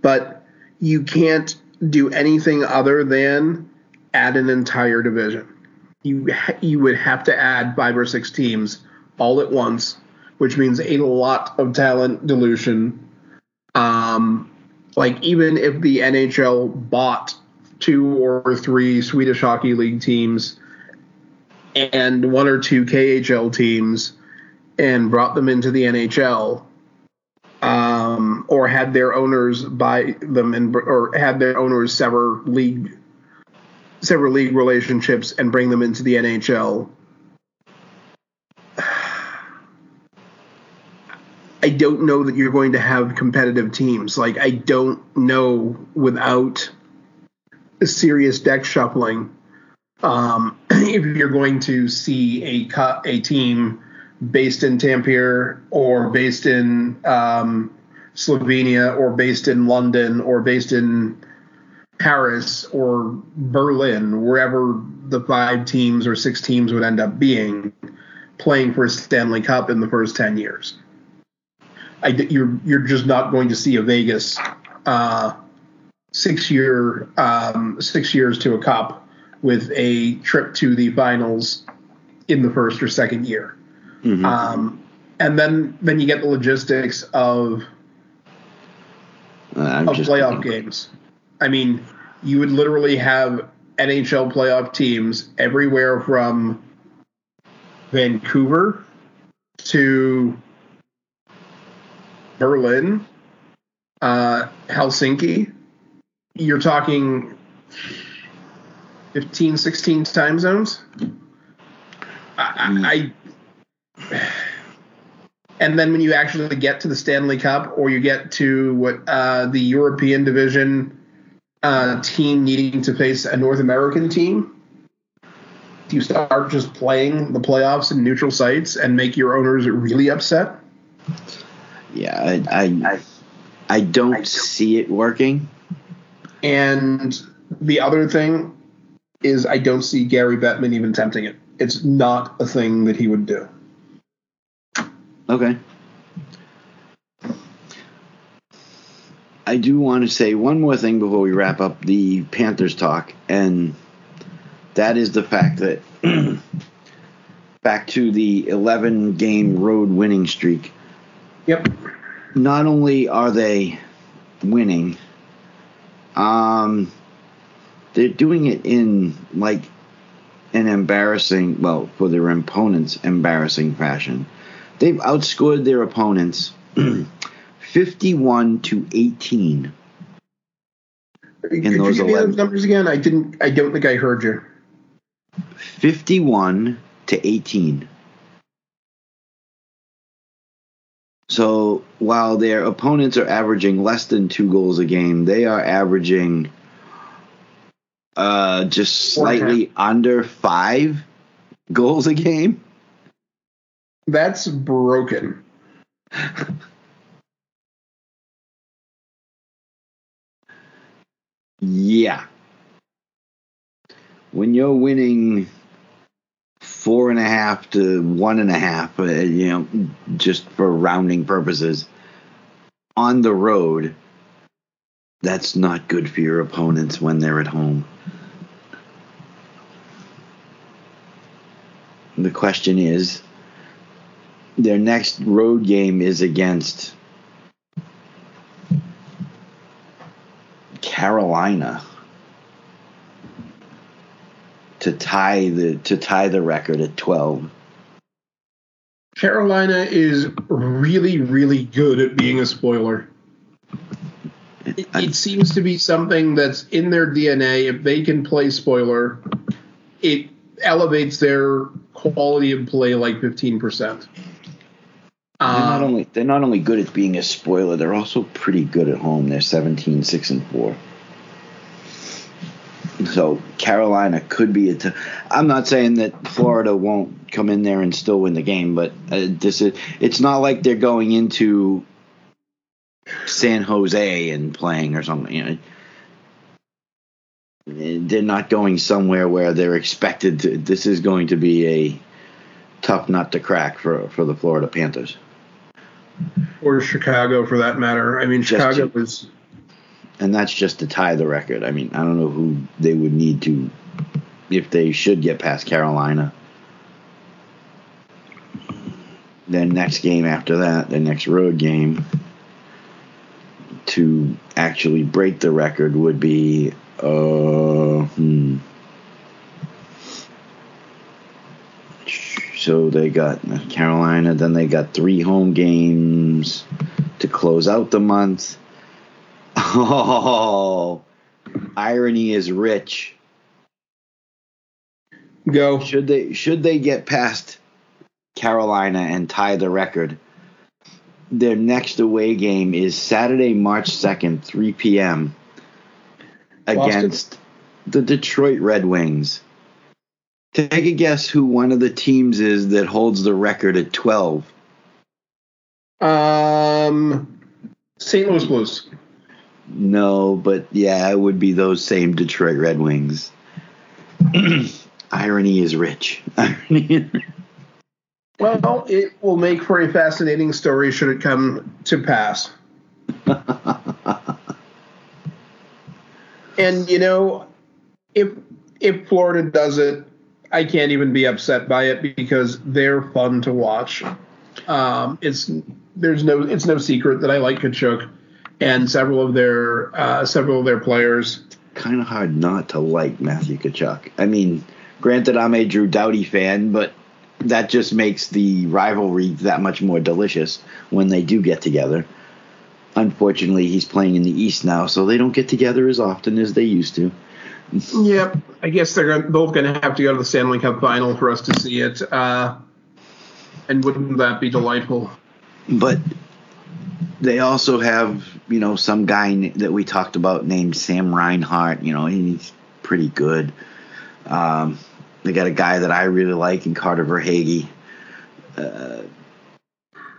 But you can't do anything other than add an entire division. You you would have to add five or six teams all at once, which means a lot of talent dilution. Um, like even if the NHL bought two or three Swedish Hockey League teams and one or two KHL teams and brought them into the NHL, um, or had their owners buy them and or had their owners sever league sever league relationships and bring them into the NHL. I don't know that you're going to have competitive teams. Like I don't know without serious deck shuffling um, if you're going to see a a team based in Tampere or based in um, Slovenia or based in London or based in Paris or Berlin, wherever the five teams or six teams would end up being, playing for a Stanley Cup in the first ten years. I, you're you're just not going to see a Vegas uh, six year um, six years to a cup with a trip to the finals in the first or second year. Mm-hmm. Um, and then then you get the logistics of uh, of playoff thinking. games. I mean, you would literally have NHL playoff teams everywhere from Vancouver to Berlin, uh, Helsinki. You're talking 15, 16 time zones. I, I and then when you actually get to the Stanley Cup or you get to what uh, the European division uh, team needing to face a North American team, do you start just playing the playoffs in neutral sites and make your owners really upset? Yeah, I I, I don't I see it working. And the other thing is, I don't see Gary Bettman even tempting it. It's not a thing that he would do. Okay. I do want to say one more thing before we wrap up the Panthers talk, and that is the fact that back to the 11 game road winning streak. Yep. Not only are they winning, um, they're doing it in like an embarrassing, well, for their opponents, embarrassing fashion. They've outscored their opponents 51 to 18. In Could those you give 11, me those numbers again? I didn't. I don't think I heard you. 51 to 18. So while their opponents are averaging less than two goals a game, they are averaging uh, just slightly under five goals a game. That's broken. yeah. When you're winning four and a half to one and a half, uh, you know, just for rounding purposes, on the road, that's not good for your opponents when they're at home. The question is their next road game is against Carolina to tie the to tie the record at 12. Carolina is really really good at being a spoiler. It, it, seems to be something that's in their DNA. If they can play spoiler, it elevates their quality of play like 15%. They're not um, only they're not only good at being a spoiler, they're also pretty good at home. They're 17 6 and 4. So Carolina could be a. T- I'm not saying that Florida won't come in there and still win the game, but uh, this is. It's not like they're going into San Jose and playing or something. You know, they're not going somewhere where they're expected to. This is going to be a tough nut to crack for for the Florida Panthers or Chicago for that matter. I mean, just Chicago to, was, and that's just to tie the record. I mean, I don't know who they would need to if they should get past Carolina. Then next game after that, the next road game to actually break the record would be uh hmm. So they got Carolina, then they got three home games to close out the month. Oh, irony is rich. Go. Should they should they get past Carolina and tie the record? Their next away game is Saturday, March 2nd, 3 p.m. against Boston. the Detroit Red Wings. Take a guess who one of the teams is that holds the record at 12. Um St. Louis Blues. No, but yeah, it would be those same Detroit Red Wings. Irony is rich. well, it will make for a fascinating story should it come to pass. and you know, if if Florida does it, I can't even be upset by it because they're fun to watch. Um, it's there's no it's no secret that I like Tkachuk and several of their uh, several of their players. Kind of hard not to like Matthew Tkachuk. I mean, granted, I'm a Drew Doughty fan, but that just makes the rivalry that much more delicious when they do get together. Unfortunately, he's playing in the East now, so they don't get together as often as they used to. Yep, I guess they're both going to have to go to the Stanley Cup final for us to see it. Uh, and wouldn't that be delightful? But they also have, you know, some guy that we talked about named Sam Reinhart. You know, he's pretty good. Um, they got a guy that I really like in Carter Verhaeghe. Uh,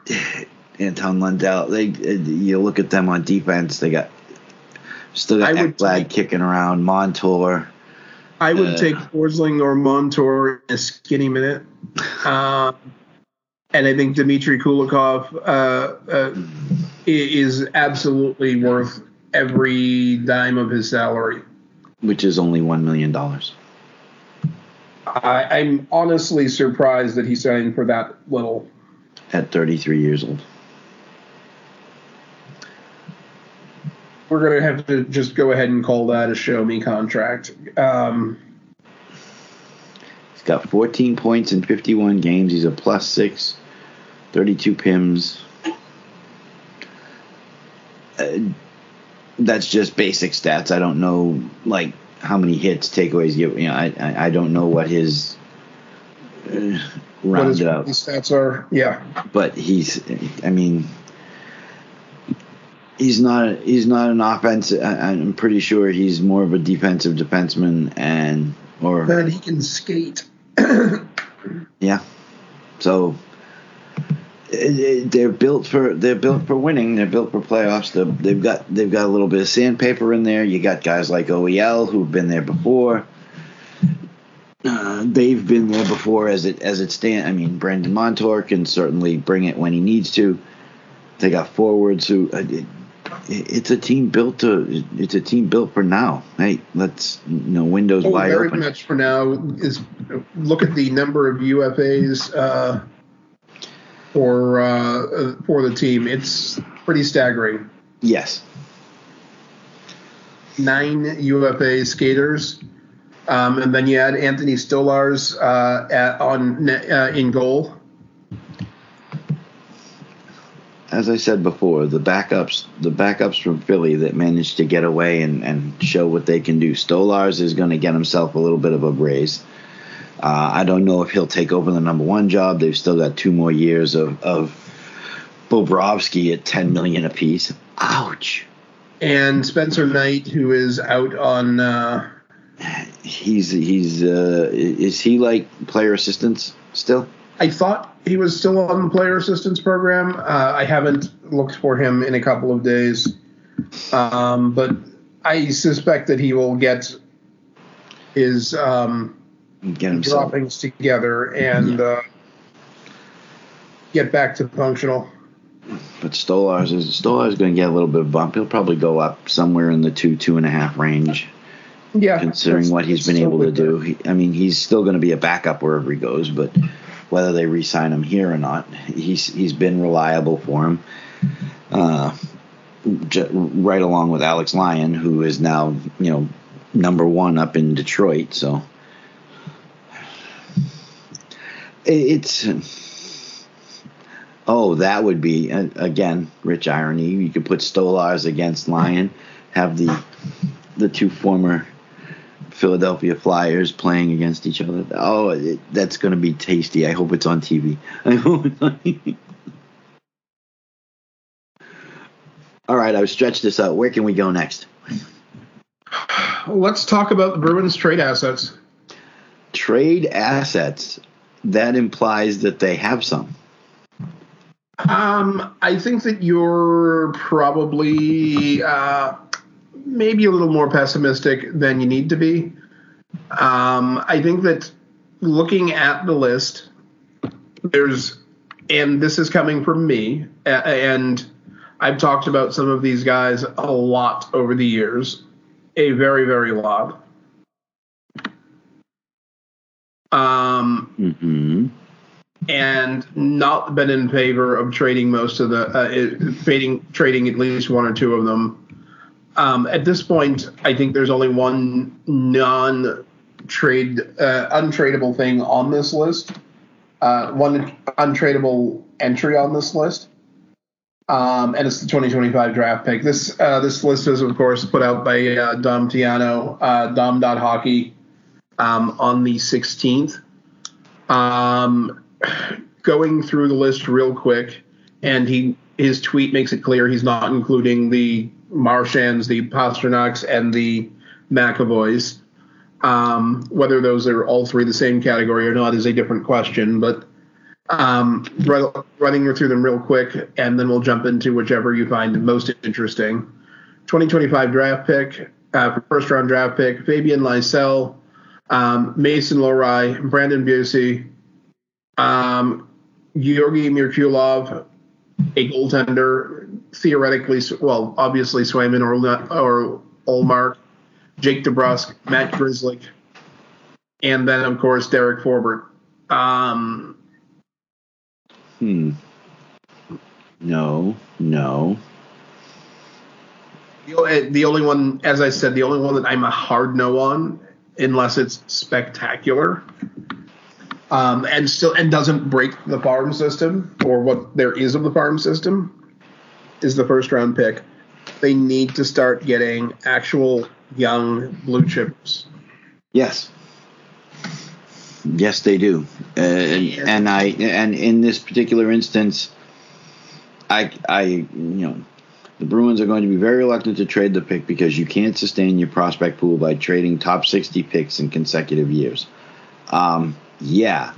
Anton Lundell. They, you look at them on defense. They got still got Ekblad kicking around. Montour. I would uh, take Forsling or Montour in a skinny minute. Uh, and I think Dmitry Kulikov uh, uh, is absolutely worth every dime of his salary, which is only one million dollars. I'm honestly surprised that he signed for that little. At 33 years old. We're going to have to just go ahead and call that a show me contract. Um, he's got 14 points in 51 games. He's a plus six 32 pims. Uh, that's just basic stats. I don't know like how many hits, takeaways. You, you know, I, I, I don't know what his uh, rounded out stats are. Yeah, but he's. I mean, he's not. He's not an offense. I'm pretty sure he's more of a defensive defenseman, and or. But he can skate. yeah. So they're built for they're built for winning. They're built for playoffs. They've got they've got a little bit of sandpaper in there. You got guys like OEL who've been there before. Uh, they've been there before as it as it stands. I mean, Brandon Montour can certainly bring it when he needs to. They got forwards who. Uh, it's a team built to. It's a team built for now. Hey, let's you know windows oh, wide very open. Much for now is look at the number of UFAs. Uh, for uh, for the team. It's pretty staggering. Yes. Nine UFA skaters, um, and then you had Anthony Stolarz uh, at on uh, in goal. As I said before, the backups, the backups from Philly that managed to get away and, and show what they can do. Stolarz is going to get himself a little bit of a raise. Uh, I don't know if he'll take over the number one job. They've still got two more years of, of Bobrovsky at ten million apiece. Ouch. And Spencer Knight, who is out on. Uh, he's he's uh, is he like player assistance still? I thought he was still on the player assistance program. Uh, I haven't looked for him in a couple of days, um, but I suspect that he will get his um, get things together and yeah. uh, get back to functional. But Stolarz is Stolarz is going to get a little bit of bump. He'll probably go up somewhere in the two two and a half range Yeah, considering what he's been able to do. He, I mean, he's still going to be a backup wherever he goes, but whether they re-sign him here or not, he's he's been reliable for him. Uh, right along with Alex Lyon, who is now you know number one up in Detroit. So it's oh that would be again rich irony. You could put Stolarz against Lyon, have the the two former Philadelphia Flyers playing against each other. Oh, it, that's going to be tasty. I hope it's on TV. I hope it's on TV. All right, I've stretched this out. Where can we go next? Let's talk about the Bruins trade assets. Trade assets. That implies that they have some. Um, I think that you're probably uh, maybe a little more pessimistic than you need to be. Um, I think that looking at the list, there's, and this is coming from me, and I've talked about some of these guys a lot over the years, a very, very lot. Um, mm-hmm. and not been in favor of trading most of the uh, trading trading at least one or two of them. Um, at this point, I think there's only one non-trade uh, untradeable thing on this list. Uh, one untradeable entry on this list, um, and it's the 2025 draft pick. This uh, this list is, of course, put out by uh, Dom Tiano, uh, Dom.hockey, um, on the 16th. Um, going through the list real quick, and he his tweet makes it clear he's not including the Marchands, the Pastrnaks, and the McAvoys. Um, whether those are all three the same category or not is a different question, but um, running through them real quick, and then we'll jump into whichever you find most interesting. 2025 draft pick, uh, first round draft pick, Fabian Lysell, um, Mason Lohrei, Brandon Bussi, um, Georgi Merkulov, a goaltender, theoretically, well, obviously Swayman or or Ullmark, Jake DeBrusk, Matt Grzelcyk, and then of course Derek Forbort. Um, Hmm. No, no. The, the only one, as I said, the only one that I'm a hard no on, unless it's spectacular, um, and still and doesn't break the farm system or what there is of the farm system, is the first round pick. They need to start getting actual young blue chips. Yes. Yes, they do, uh, and, and I and in this particular instance, I I you know the Bruins are going to be very reluctant to trade the pick because you can't sustain your prospect pool by trading top 60 picks in consecutive years. Um, yeah,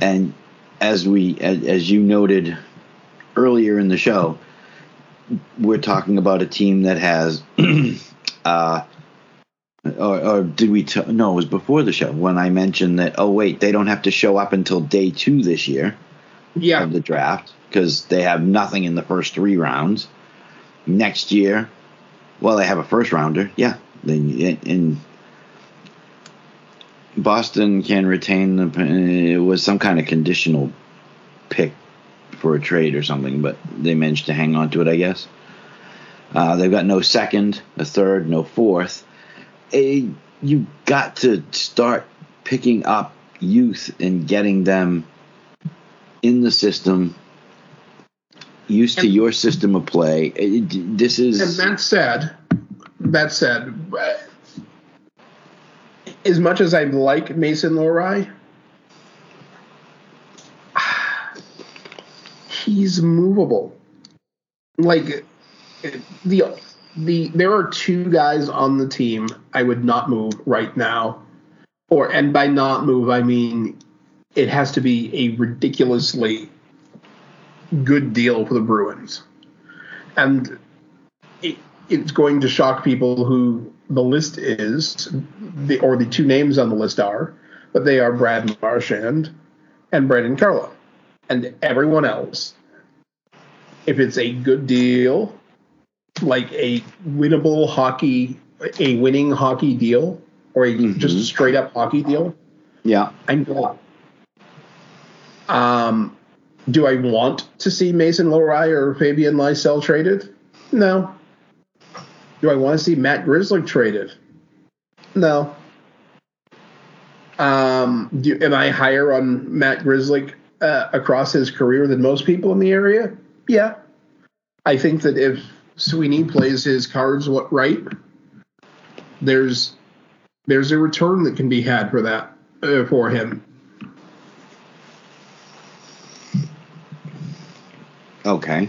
and as we as, as you noted earlier in the show, we're talking about a team that has uh, or, or did we? T- no, it was before the show when I mentioned that. Oh wait, they don't have to show up until day two this year. Yeah. Of the draft because they have nothing in the first three rounds. Next year, well, they have a first rounder. Yeah, then in Boston can retain the. It was some kind of conditional pick for a trade or something, but they managed to hang on to it, I guess. Uh, they've got no second, a third, no fourth. A you got to start picking up youth and getting them in the system used to your system of play. It, this is and that said that said as much as i like mason Lohrei, he's movable like the the there are two guys on the team I would not move right now. Or and by not move I mean it has to be a ridiculously good deal for the Bruins. And it, it's going to shock people who the list is the or the two names on the list are, but they are Brad Marchand and Brandon Carlo. And everyone else, if it's a good deal like a winnable hockey a winning hockey deal or a mm-hmm. just a straight up hockey deal, yeah, I'm glad. Um, do I want to see Mason Lohrei or Fabian Lysell traded? No. Do I want to see Matt Grzelcyk traded? No. Um, do, am I higher on Matt Grzelcyk uh, across his career than most people in the area? Yeah. I think that if Sweeney plays his cards what right, there's there's a return that can be had for that uh, for him. Okay.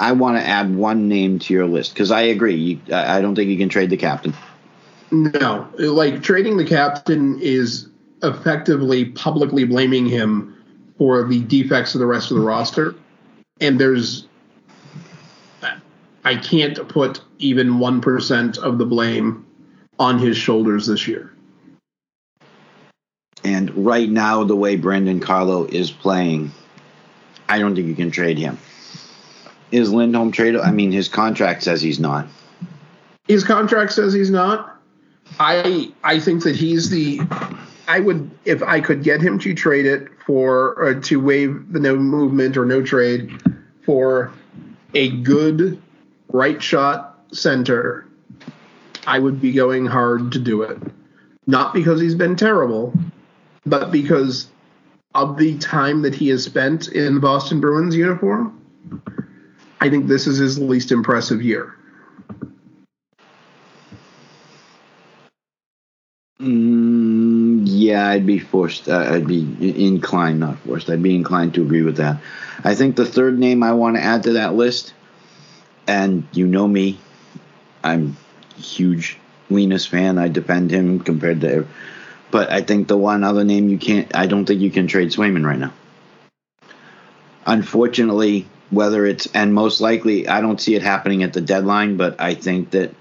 I want to add one name to your list because I agree. You, I don't think you can trade the captain. No, like trading the captain is effectively publicly blaming him for the defects of the rest of the roster, and there's I can't put even one percent of the blame on his shoulders this year. And right now, the way Brandon Carlo is playing, I don't think you can trade him. Is Lindholm tradable? I mean, his contract says he's not. His contract says he's not. I I think that he's the. I would if I could get him to trade it for uh, to waive the no movement or no trade for a good right shot center. I would be going hard to do it. Not because he's been terrible, but because of the time that he has spent in the Boston Bruins uniform, I think this is his least impressive year. Mm, yeah, I'd be forced. Uh, I'd be inclined, not forced. I'd be inclined to agree with that. I think the third name I want to add to that list, and you know me, I'm huge Linus fan. I defend him compared to, but I think the one other name you can't. I don't think you can trade Swayman right now. Unfortunately, whether it's and most likely, I don't see it happening at the deadline. But I think that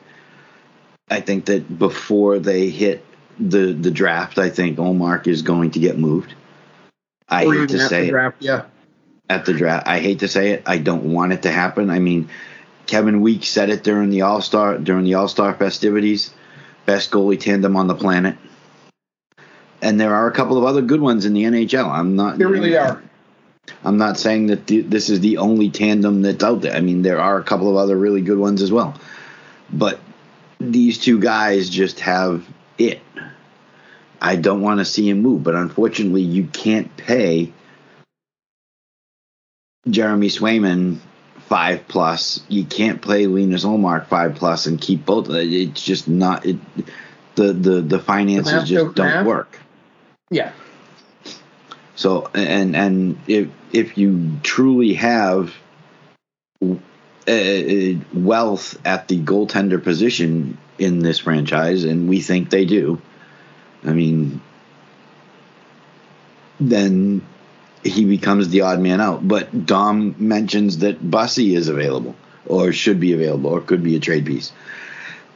I think that before they hit the the draft, I think Ullmark is going to get moved. I or hate to say it. Draft, yeah. At the draft, I hate to say it. I don't want it to happen. I mean, Kevin Weekes said it during the All Star during the All Star festivities. Best goalie tandem on the planet. And there are a couple of other good ones in the NHL. I'm not. There really are. I'm not saying that the, this is the only tandem that's out there. I mean, there are a couple of other really good ones as well. But these two guys just have it. I don't want to see him move, but unfortunately, you can't pay Jeremy Swayman five plus. You can't play Linus Ullmark five plus and keep both. It's just not it. The the the finances just don't work. Yeah. So and and if if you truly have wealth at the goaltender position in this franchise, and we think they do, I mean, then he becomes the odd man out. But Dom mentions that Bussi is available or should be available or could be a trade piece.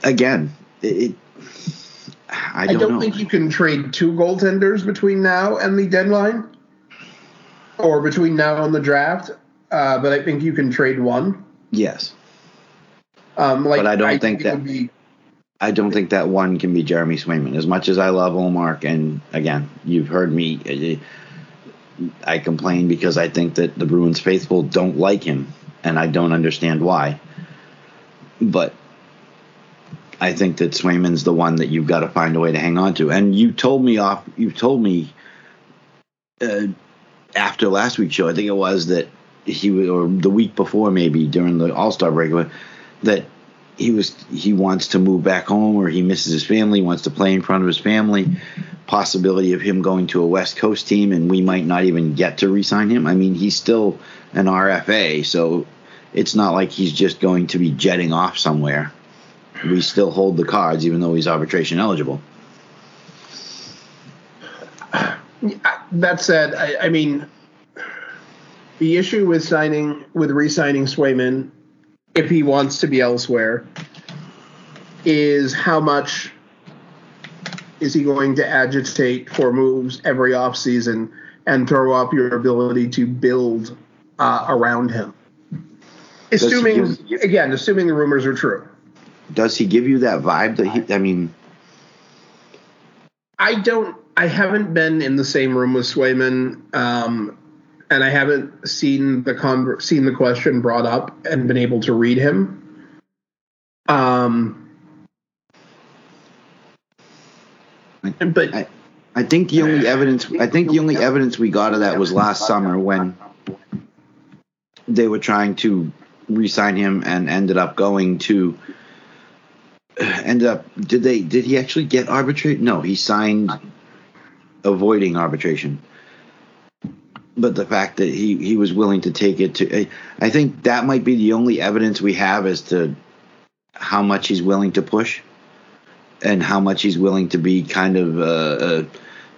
Again, it. I don't, I don't think you can trade two goaltenders between now and the deadline, or between now and the draft. Uh, but I think you can trade one. Yes. Um, like, but I don't I think, think that. Be, I don't think that one can be Jeremy Swayman. As much as I love Ullmark, and again, you've heard me I complain because I think that the Bruins faithful don't like him, and I don't understand why. But I think that Swayman's the one that you've got to find a way to hang on to. And you told me off. You told me uh, after last week's show, I think it was that he or the week before, maybe during the All Star break, that he was he wants to move back home or he misses his family, wants to play in front of his family possibility of him going to a West Coast team, and we might not even get to re-sign him. I mean, he's still an RFA, so it's not like he's just going to be jetting off somewhere. We still hold the cards, even though he's arbitration eligible. That said, I, I mean, the issue with signing with re-signing Swayman, if he wants to be elsewhere, is how much is he going to agitate for moves every offseason and throw up your ability to build uh, around him? Assuming, again, assuming the rumors are true. Does he give you that vibe that he? I mean, I don't. I haven't been in the same room with Swayman, um, and I haven't seen the con- seen the question brought up and been able to read him. Um, but I, I think the only evidence I think the only evidence we got of that was last summer when they were trying to re-sign him and ended up going to ended up did they did he actually get arbitration? No, he signed avoiding arbitration. But the fact that he he was willing to take it to I think that might be the only evidence we have as to how much he's willing to push and how much he's willing to be kind of uh, uh,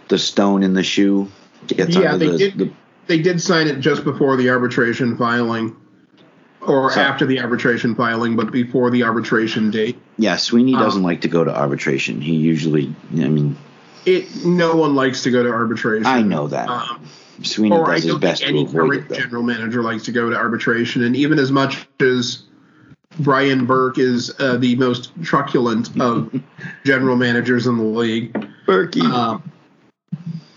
the stone in the shoe. yeah, they the, did. The, they did sign it just before the arbitration filing, or so, after the arbitration filing, but before the arbitration date. Yeah, Sweeney um, doesn't like to go to arbitration. He usually, I mean, it. No one likes to go to arbitration. I know that. Um, Sweeney does his best to avoid it. General manager likes to go to arbitration, and even as much as Brian Burke is uh, the most truculent of general managers in the league. Berkey. Um,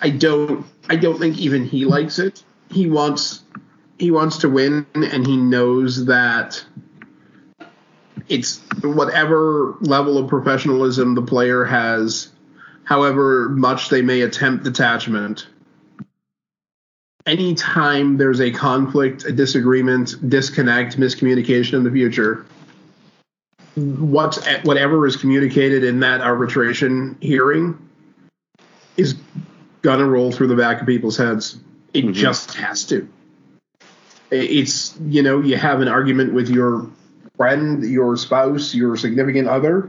I don't. I don't think even he likes it. He wants. He wants to win, and he knows that it's whatever level of professionalism the player has, however much they may attempt detachment. Anytime there's a conflict, a disagreement, disconnect, miscommunication in the future, what's whatever is communicated in that arbitration hearing is gonna roll through the back of people's heads. It mm-hmm. just has to. It's you know you have an argument with your friend, your spouse, your significant other,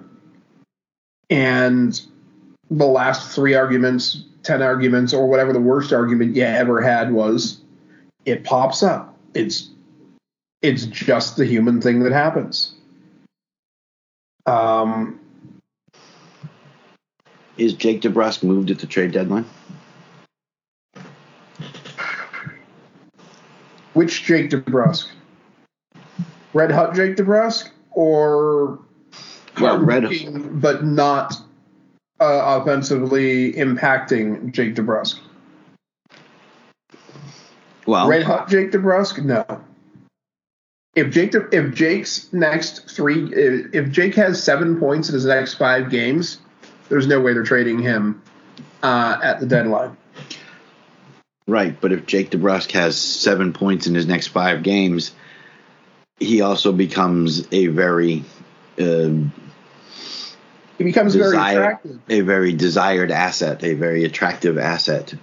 and the last three arguments, ten arguments, or whatever the worst argument you ever had was, it pops up. It's it's just the human thing that happens. Um, is Jake DeBrusk moved at the trade deadline? Which Jake DeBrusk? Red Hot Jake DeBrusk or well, red, but not uh, offensively impacting Jake DeBrusk? Well, Red Hot Jake DeBrusk, no if Jake if Jake's next three if Jake has seven points in his next five games, there's no way they're trading him uh, at the deadline. Right, but if Jake DeBrusk has seven points in his next five games, he also becomes a very uh, he becomes very attractive, a very desired asset, a very attractive asset.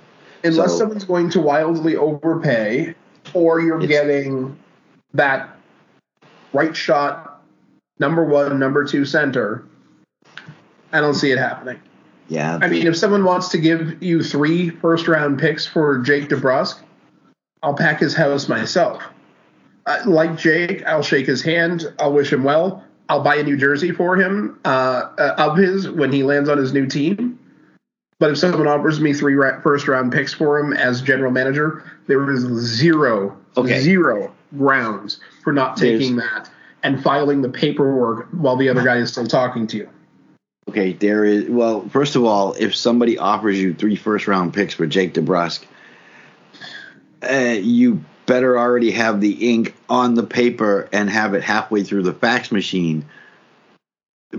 Unless so, someone's going to wildly overpay, or you're getting that right shot, number one, number two center. I don't see it happening. Yeah. I mean, if someone wants to give you three first round picks for Jake DeBrusk, I'll pack his house myself. Uh, like Jake, I'll shake his hand. I'll wish him well. I'll buy a new jersey for him uh, uh, of his when he lands on his new team. But if someone offers me three first round picks for him as general manager, there is zero, okay. zero grounds for not taking There's, that and filing the paperwork while the other guy is still talking to you. Okay, there is. Well, first of all, if somebody offers you three first round picks for Jake DeBrusk, uh, you better already have the ink on the paper and have it halfway through the fax machine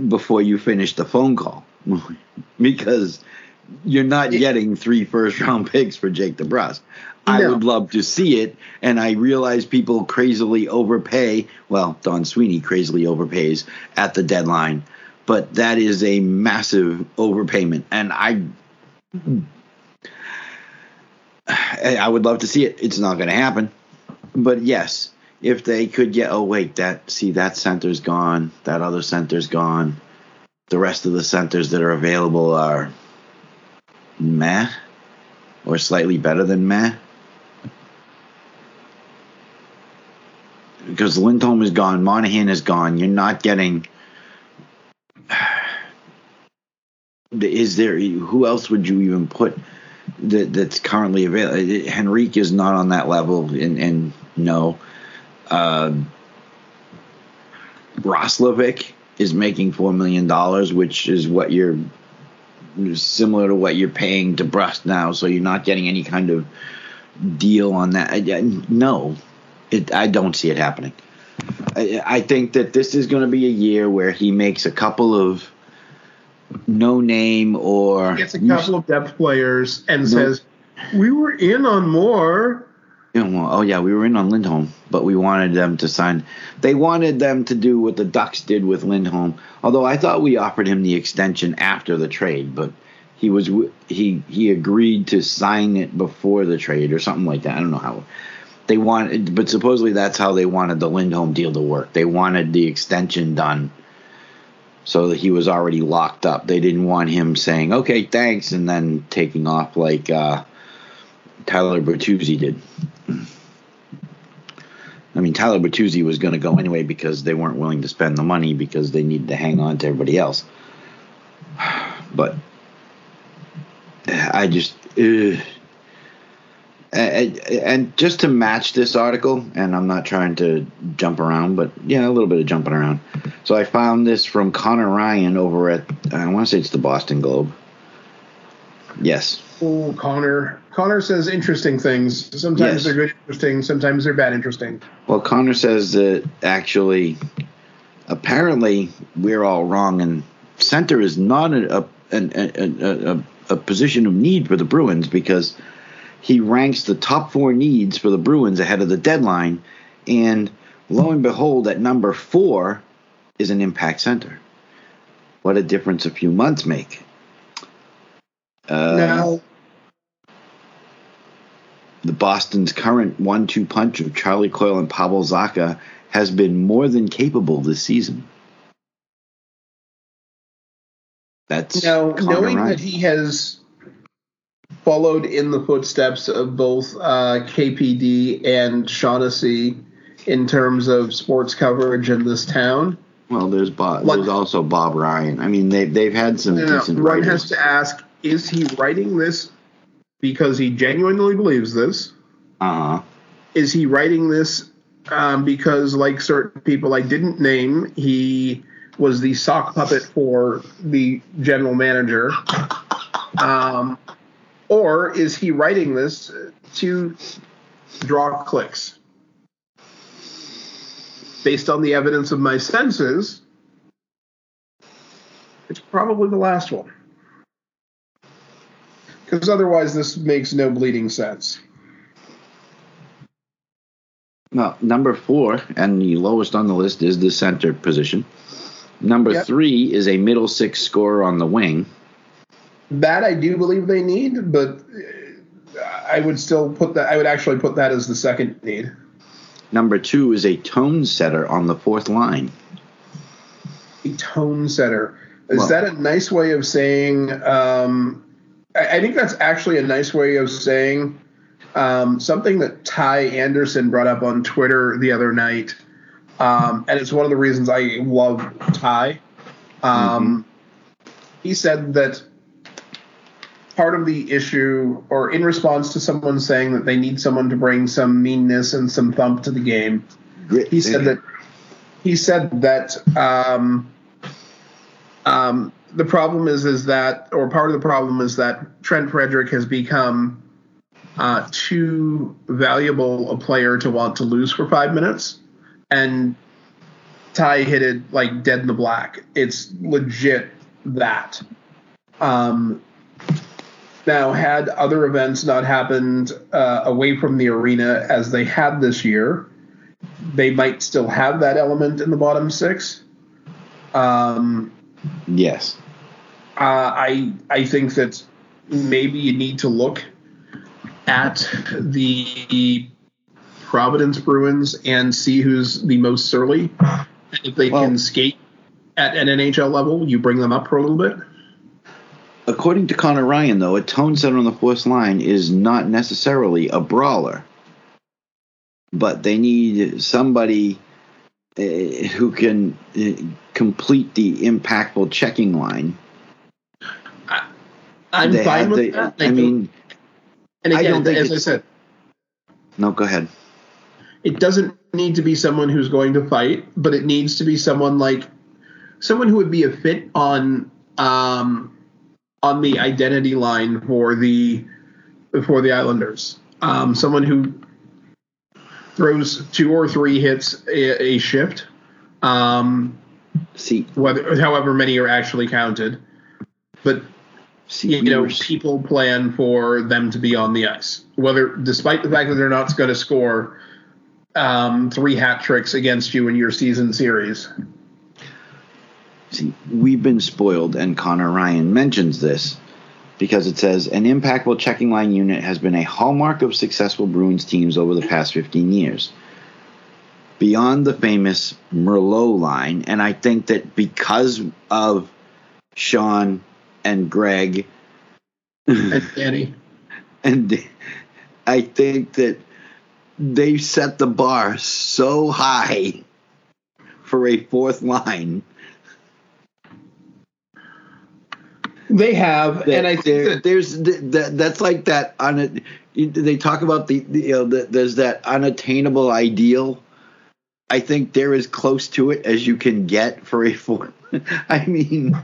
before you finish the phone call. because you're not getting three first round picks for Jake DeBrusk. I would love to see it, and I realize people crazily overpay. Well, Don Sweeney crazily overpays at the deadline, but that is a massive overpayment, and I. I would love to see it. It's not going to happen, but yes, if they could get. Oh wait, that see that center's gone. That other center's gone. The rest of the centers that are available are meh or slightly better than meh. Because Lindholm is gone, Monahan is gone. You're not getting. Is there who else would you even put that that's currently available? Henrique is not on that level, and, and no. Uh, Roslovic is making four million dollars, which is what you're similar to what you're paying DeBrusk now. So you're not getting any kind of deal on that. No, it, I don't see it happening. I, I think that this is going to be a year where he makes a couple of no name or gets a couple of depth players and no, says, "We were in on more." Know, oh yeah, we were in on Lindholm, but we wanted them to sign. They wanted them to do what the Ducks did with Lindholm. Although I thought we offered him the extension after the trade, but he was he he agreed to sign it before the trade or something like that. I don't know how they wanted, but supposedly that's how they wanted the Lindholm deal to work. They wanted the extension done so that he was already locked up. They didn't want him saying "Okay, thanks" and then taking off like uh, Tyler Bertuzzi did. I mean, Tyler Bertuzzi was going to go anyway because they weren't willing to spend the money because they needed to hang on to everybody else. But I just. Uh, and just to match this article, and I'm not trying to jump around, but yeah, a little bit of jumping around. So I found this from Connor Ryan over at I want to say it's the Boston Globe. Yes. Oh, Connor. Connor says interesting things. Sometimes yes. they're good, interesting. Sometimes they're bad, interesting. Well, Connor says that actually, apparently, we're all wrong, and center is not a a, a, a, a position of need for the Bruins because he ranks the top four needs for the Bruins ahead of the deadline, and lo and behold, at number four is an impact center. What a difference a few months make. Uh, now, the Boston's current one-two punch of Charlie Coyle and Pavel Zacha has been more than capable this season. That's now knowing Ryan. that he has followed in the footsteps of both uh, KPD and Shaughnessy in terms of sports coverage in this town. Well, there's Bob. Like, there's also Bob Ryan. I mean, they they've had some no, decent. Ryan has to ask: Is he writing this because he genuinely believes this? Uh huh. Is he writing this um, because, like certain people I didn't name, he was the sock puppet for the general manager? Um, or is he writing this to draw clicks? Based on the evidence of my senses, it's probably the last one. Because otherwise, this makes no bleeding sense. Well, number four, and the lowest on the list, is the center position. Number yep. three is a middle six scorer on the wing. That I do believe they need, but I would still put that. I would actually put that as the second need. Number two is a tone setter on the fourth line. A tone setter. Is well, that a nice way of saying? Um, I, think that's actually a nice way of saying um, something that Ty Anderson brought up on Twitter the other night, um, and it's one of the reasons I love Ty. Um, mm-hmm. He said that part of the issue, or in response to someone saying that they need someone to bring some meanness and some thump to the game, he said that he said that um, um, the problem is is that, or part of the problem is that Trent Frederic has become uh, too valuable a player to want to lose for five minutes, and Ty hit it like dead in the black. It's legit that. Um, now, had other events not happened uh, away from the arena as they had this year, they might still have that element in the bottom six. Um, yes. Uh, I I think that maybe you need to look at the Providence Bruins and see who's the most surly. If they well, can skate at an NHL level, you bring them up for a little bit. According to Connor Ryan, though, a tone setter on the fourth line is not necessarily a brawler, but they need somebody who can uh, complete the impactful checking line. I, am fine with the, that. I, I mean, and again, I as I said, no, go ahead. It doesn't need to be someone who's going to fight, but it needs to be someone like someone who would be a fit on um, on the identity line for the for the Islanders. Um, someone who throws two or three hits a, a shift. Um, See, whether however many are actually counted, but see, you know, people plan for them to be on the ice. Whether, despite the fact that they're not going to score um, three hat tricks against you in your season series. See, we've been spoiled, and Connor Ryan mentions this because it says an impactful checking line unit has been a hallmark of successful Bruins teams over the past 15 years. Beyond the famous Merlot line, and I think that because of Sean and Greg and Danny, and I think that they set the bar so high for a fourth line They have, and I think that there's that, that's like that on it. They talk about the, the you know the, there's that unattainable ideal. I think they're as close to it as you can get for a four. I mean,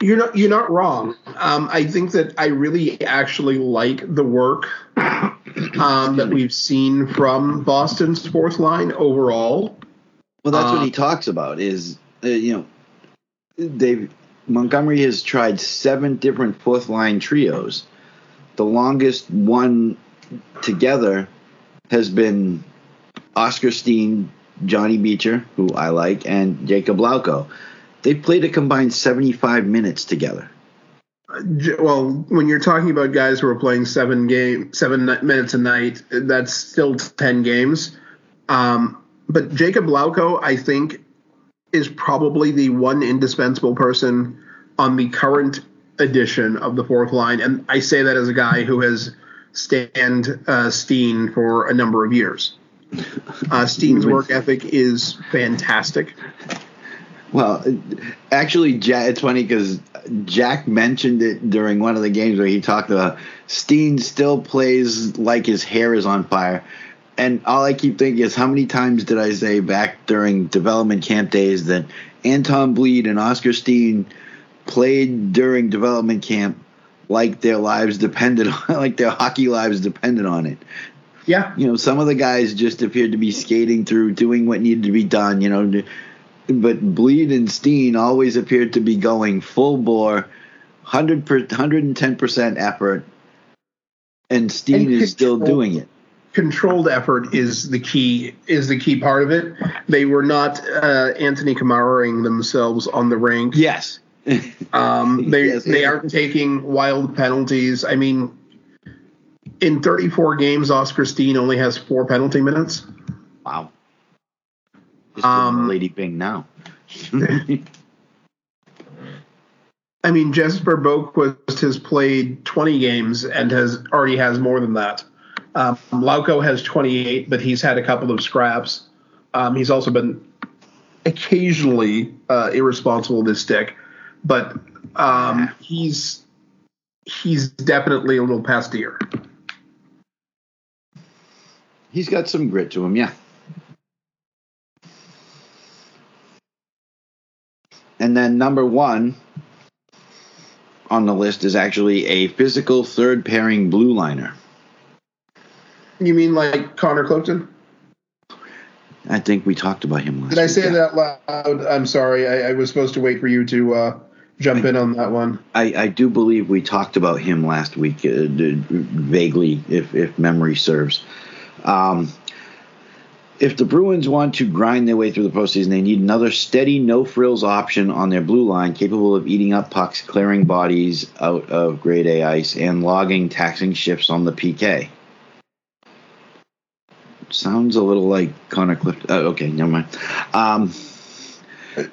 you're not you're not wrong. Um, I think that I really actually like the work um, that we've seen from Boston's fourth line overall. Well, that's what he talks about. Is uh, you know they've Montgomery has tried seven different fourth line trios. The longest one together has been Oskar Steen, Johnny Beecher, who I like, and Jakub Lauko. They played a combined 75 minutes together. Well, when you're talking about guys who are playing seven game, seven minutes a night, that's still ten games. Um, but Jakub Lauko, I think, is probably the one indispensable person on the current edition of the fourth line, and I say that as a guy who has stand uh, Steen for a number of years. Uh, Steen's work ethic is fantastic. Well, actually, Jack, it's funny because Jack mentioned it during one of the games where he talked about Steen still plays like his hair is on fire. And all I keep thinking is how many times did I say back during development camp days that Anton Blidh and Oskar Steen played during development camp like their lives depended on like their hockey lives depended on it. Yeah. You know, some of the guys just appeared to be skating through doing what needed to be done, you know, but Bleed and Steen always appeared to be going full bore, 100 per, 110% effort and Steen and is still doing it controlled effort is the key is the key part of it. They were not uh, Anthony Kamaring themselves on the rink. Yes. um, they yes, they aren't taking wild penalties. I mean, in 34 games, Oskar Steen only has four penalty minutes. Wow. Just um, Lady Byng now. I mean, Jesper Boqvist has played 20 games and has already has more than that. Um, Lauko has 28, but he's had a couple of scraps. Um, he's also been occasionally uh, irresponsible with his stick, but um, he's he's definitely a little past ear. He's got some grit to him, yeah. And then number one on the list is actually a physical third pairing blue liner. You mean like Connor Clifton? I think we talked about him last. Did I say yeah. that loud? I'm sorry. I, I, was supposed to wait for you to uh, jump I, in on that one. I, I, do believe we talked about him last week, uh, vaguely, if if memory serves. Um, if the Bruins want to grind their way through the postseason, they need another steady, no frills option on their blue line, capable of eating up pucks, clearing bodies out of grade A ice, and logging taxing shifts on the PK sounds a little like Connor Clifton. Uh, okay, never mind. Um,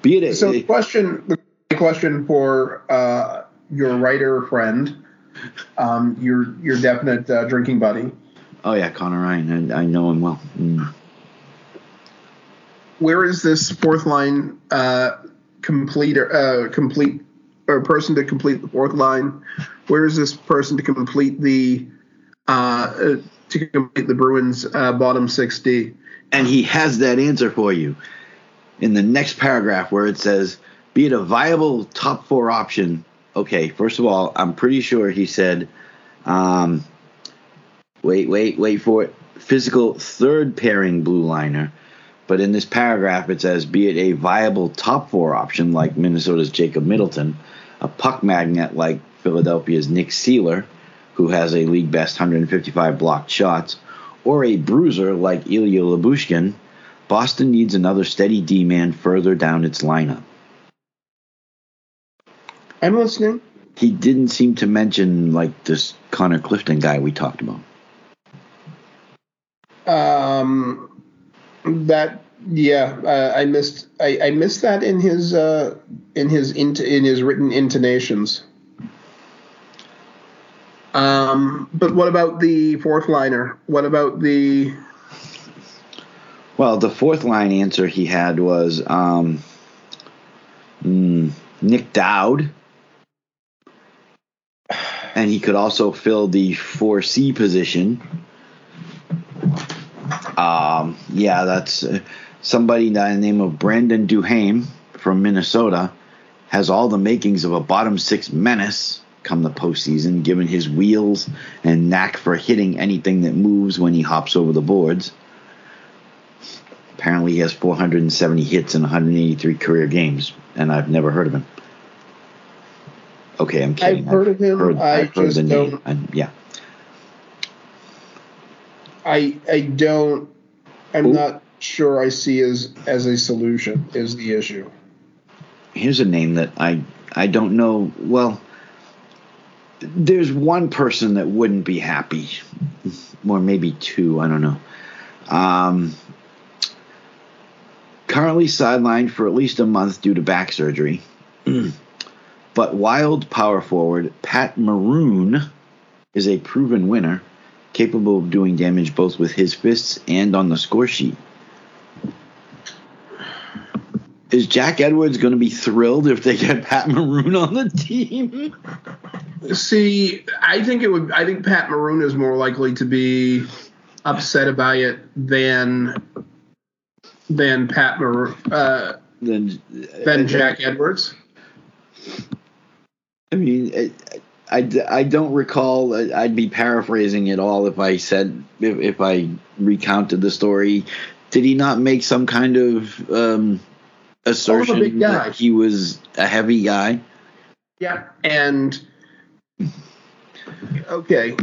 be it so. The question, the question for uh, your writer friend, um, your your definite uh, drinking buddy. Oh yeah, Connor Ryan. I, I know him well. Mm. Where is this fourth line uh, complete or uh, complete or person to complete the fourth line? Where is this person to complete the uh, to complete the Bruins' uh, bottom 60. And he has that answer for you. in the next paragraph where it says, be it a viable top four option. Okay, first of all, I'm pretty sure he said, um, wait, wait, wait for it, physical third pairing blue liner. But in this paragraph, it says, be it a viable top four option like Minnesota's Jacob Middleton, a puck magnet like Philadelphia's Nick Seeler, who has a league best 155 blocked shots, or a bruiser like Ilya Lyubushkin, Boston needs another steady D man further down its lineup. I'm listening. He didn't seem to mention like this Connor Clifton guy we talked about. Um, that yeah, uh, I missed I, I missed that in his uh, in his int- in his written intonations. Um, but what about the fourth liner? What about the Well, the fourth line answer he had was um, mm, Nic Dowd. And he could also fill the 4C position. Um, yeah, that's uh, somebody by the name of Brandon Duhaime from Minnesota has all the makings of a bottom six menace come the postseason, given his wheels and knack for hitting anything that moves when he hops over the boards. Apparently, he has 470 hits in 183 career games, and I've never heard of him. Okay, I'm kidding. I've heard of him. Heard, I I've heard the name. don't- And, yeah. I I don't I'm Ooh. not sure I see as as a solution is the issue. here's a name that I I don't know. Well, there's one person that wouldn't be happy, or maybe two. I don't know. Um, currently sidelined for at least a month due to back surgery, but wild power forward Pat Maroon is a proven winner, capable of doing damage both with his fists and on the score sheet. Is Jack Edwards going to be thrilled if they get Pat Maroon on the team? See, I think it would. I think Pat Maroon is more likely to be upset about it than than Pat Maroon uh, Then, than Jack Edwards. I mean, I, I, I don't recall. I'd be paraphrasing it all if I said if, if I recounted the story. Did he not make some kind of um, assertion that he was a heavy guy? Yeah, and okay,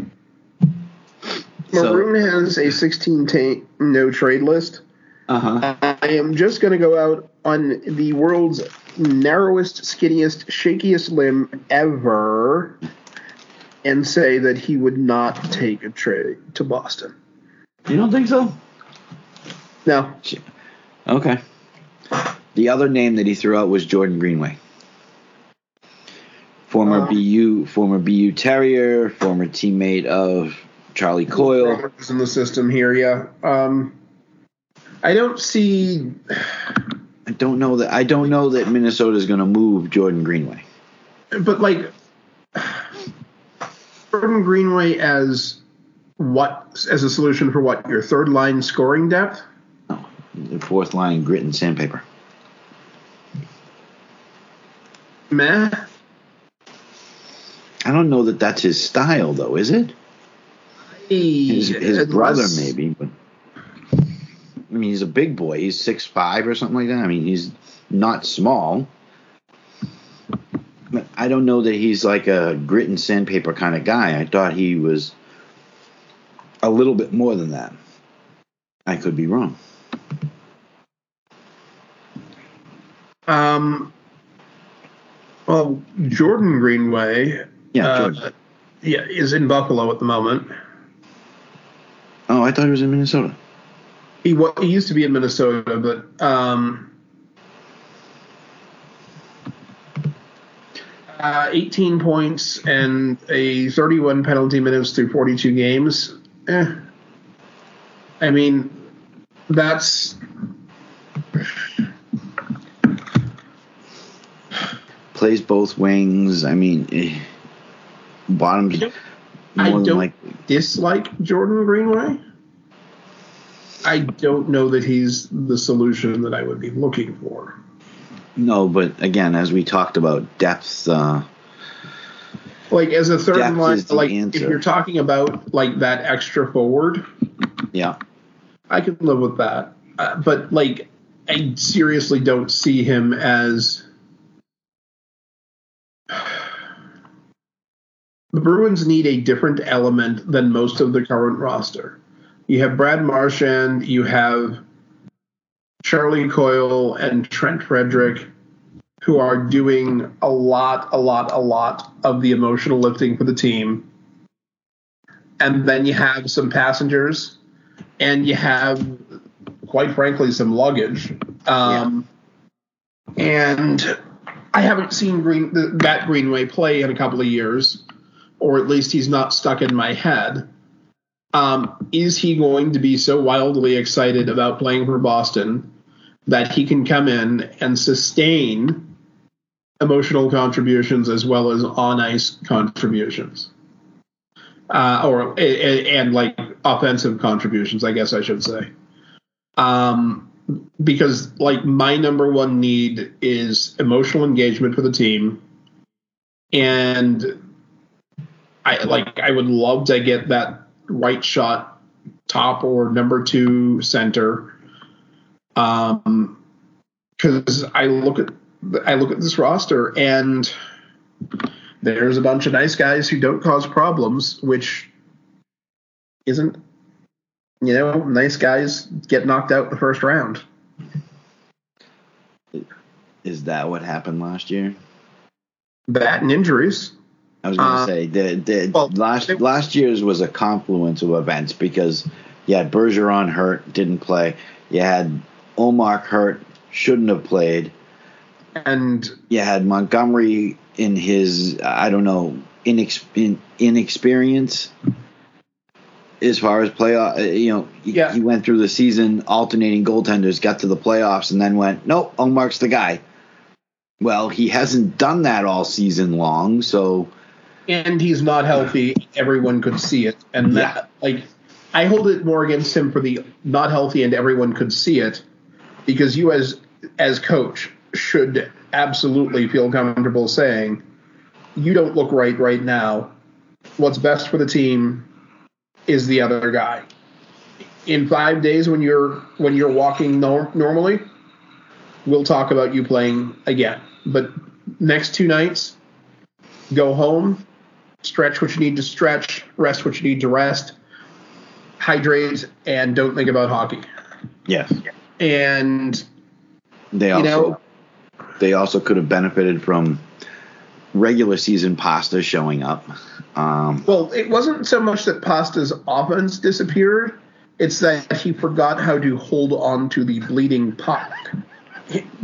So- Maroon has a 16 ta- no trade list. Uh huh. I am just going to go out on the world's narrowest, skinniest, shakiest limb ever and say that he would not take a trade to Boston. You don't think so? No. Okay. The other name that he threw out was Jordan Greenway. Former Uh. BU, former BU Terrier, former teammate of Charlie Coyle. In the system here, yeah. Um, I don't see. I don't know that I don't know that Minnesota is going to move Jordan Greenway. But like Jordan Greenway as what as a solution for what your third line scoring depth? The fourth line grit and sandpaper. Meh. I don't know that that's his style though, is it? His, his Unless- brother maybe, but I mean he's a big boy. He's six five or something like that. I mean he's not small. But I don't know that he's like a grit and sandpaper kind of guy. I thought he was a little bit more than that. I could be wrong. Um. Well, Jordan Greenway, Yeah, uh, yeah, is in Buffalo at the moment. Oh, I thought he was in Minnesota. He wa- he used to be in Minnesota, but um, uh, 18 points and a 31 penalty minutes through 42 games. Eh. I mean, that's Plays both wings. I mean, eh, bottoms I don't- I don't like. dislike Jordan Greenway. I don't know that he's the solution that I would be looking for. No, but again, as we talked about, depth. Uh, like as a third line, like answer. if you're talking about like that extra forward, yeah, I can live with that. Uh, but like, I seriously don't see him as the Bruins need a different element than most of the current roster. You have Brad Marchand, you have Charlie Coyle and Trent Frederic, who are doing a lot, a lot, a lot of the emotional lifting for the team. And then you have some passengers, and you have, quite frankly, some luggage. Um, yeah. And I haven't seen Green, that Greenway play in a couple of years or at least he's not stuck in my head. Um, is he going to be so wildly excited about playing for Boston that he can come in and sustain emotional contributions as well as on ice contributions? Uh, or and like offensive contributions, I guess I should say. Um, because like my number one need is emotional engagement for the team, and I like I would love to get that right shot top or number two center. Um, because I look at I look at this roster and there's a bunch of nice guys who don't cause problems, which isn't you know nice guys get knocked out the first round. Is that what happened last year? That and injuries. I was going to uh, say the, the well, last it, last year's was a confluence of events because you had Bergeron hurt, didn't play. You had Ullmark hurt, shouldn't have played, and you had Montgomery in his I don't know inex, in, inexperience as far as playoff. Uh, you know, yeah. he, he went through the season alternating goaltenders, got to the playoffs, and then went, nope, Ullmark's the guy. Well, he hasn't done that all season long, so and he's not healthy. Everyone could see it, and yeah. that like I hold it more against him for the not healthy and everyone could see it, because you as as coach should absolutely feel comfortable saying you don't look right right now. What's best for the team is the other guy. In five days, when you're when you're walking nor- normally, we'll talk about you playing again. But next two nights, go home, stretch what you need to stretch, rest what you need to rest, hydrate, and don't think about hockey. Yes. And they also you know, they also could have benefited from regular season pasta showing up. Um, well, it wasn't so much that pasta's offense disappeared; it's that he forgot how to hold on to the bleeding puck.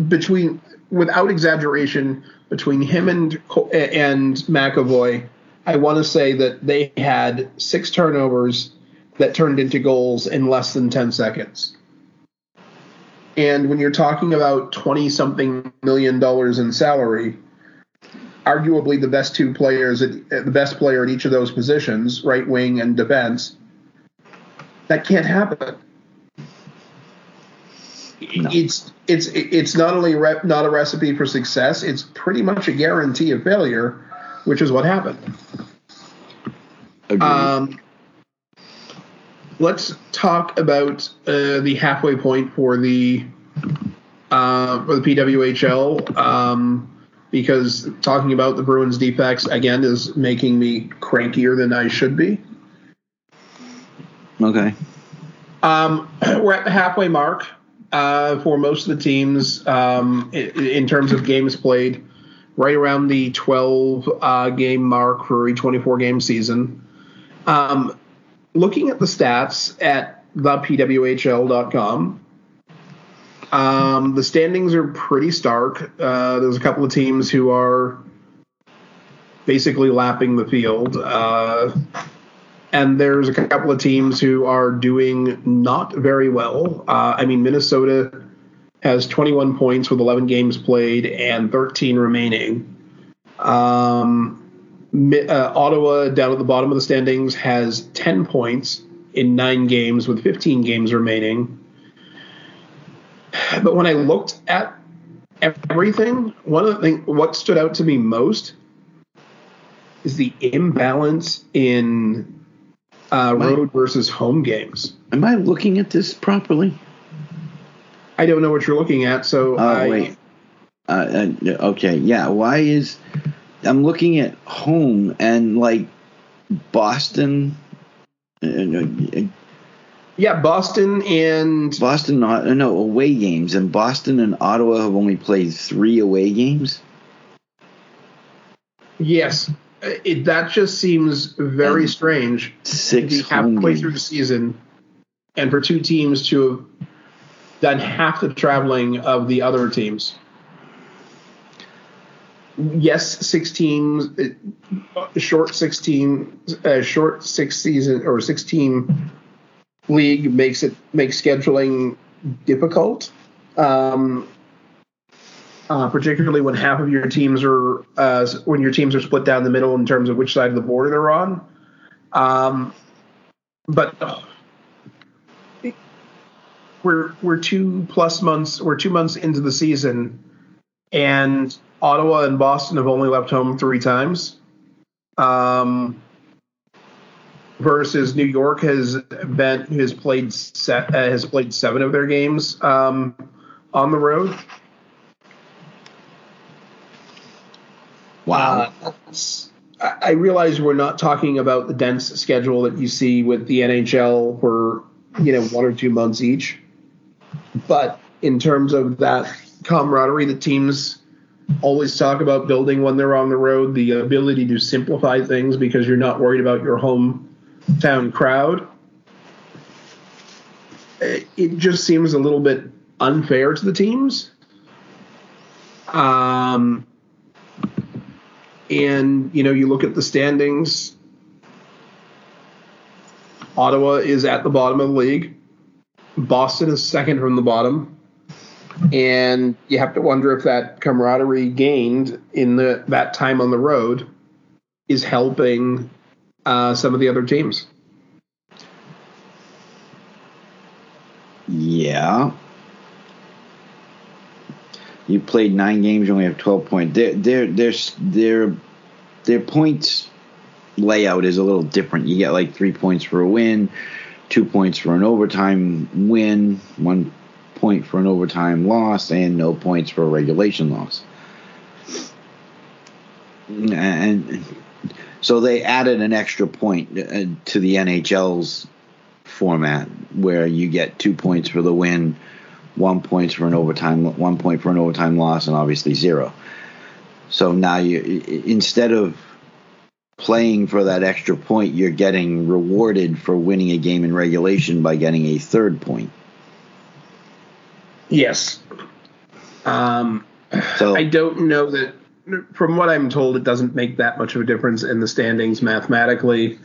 Between, without exaggeration, between him and and McAvoy, I want to say that they had six turnovers that turned into goals in less than 10 seconds. And when you're talking about 20 something million dollars in salary, arguably the best two players, at, the best player at each of those positions, right wing and defense, that can't happen. No. It's it's it's not only rep, not a recipe for success; it's pretty much a guarantee of failure which is what happened. Um, let's talk about uh, the halfway point for the uh, for the PWHL um, because talking about the Bruins defects again is making me crankier than I should be. Okay. Um, we're at the halfway mark uh, for most of the teams um, in, in, terms of games played right around the 12 uh, game mark for a 24 game season. Um, looking at the stats at thepwhl.com, um, the standings are pretty stark. Uh, there's a couple of teams who are basically lapping the field. Uh, and there's a couple of teams who are doing not very well. Uh, I mean, Minnesota has 21 points with 11 games played and 13 remaining. Um, uh, Ottawa, down at the bottom of the standings, has 10 points in nine games with 15 games remaining. But when I looked at everything, one of the things what stood out to me most is the imbalance in uh, road versus home games. Am I looking at this properly? I don't know what you're looking at, so Oh I, wait. Uh, uh, okay, yeah. Why is I'm looking at home and like Boston? Uh, uh, yeah, Boston and Boston, no away games, and Boston and Ottawa have only played three away games. yes, it, that just seems very And strange. Six to be home halfway games. through the season, and for two teams to have done half the traveling of the other teams. Yes, six teams, uh, short sixteen, uh, short six season or sixteen league makes it makes scheduling difficult. Um, uh, particularly when half of your teams are uh, when your teams are split down the middle in terms of which side of the border they're on. Um, but we're we're two plus months we're two months into the season, and Ottawa and Boston have only left home three times. Um, versus New York has been has played set, uh, has played seven of their games um, on the road. Wow. Uh, I I realize we're not talking about the dense schedule that you see with the NHL for you know one or two months each, but in terms of that camaraderie the teams always talk about building when they're on the road, the ability to simplify things because you're not worried about your hometown crowd. It just seems a little bit unfair to the teams. Um, and you know you look at the standings ottawa is at the bottom of the league boston is second from the bottom and you have to wonder if that camaraderie gained in the that time on the road is helping uh, some of the other teams Yeah. You played nine games. You only have twelve points. Their their their their their points layout is a little different. You get like three points for a win, two points for an overtime win, one point for an overtime loss, and no points for a regulation loss. And so they added an extra point uh, to the NHL's format where you get two points for the win, one points for an overtime, one point for an overtime loss, and obviously zero. So now you instead of playing for that extra point, you're getting rewarded for winning a game in regulation by getting a third point. yes um, So I don't know that. From what I'm told, it doesn't make that much of a difference in the standings mathematically.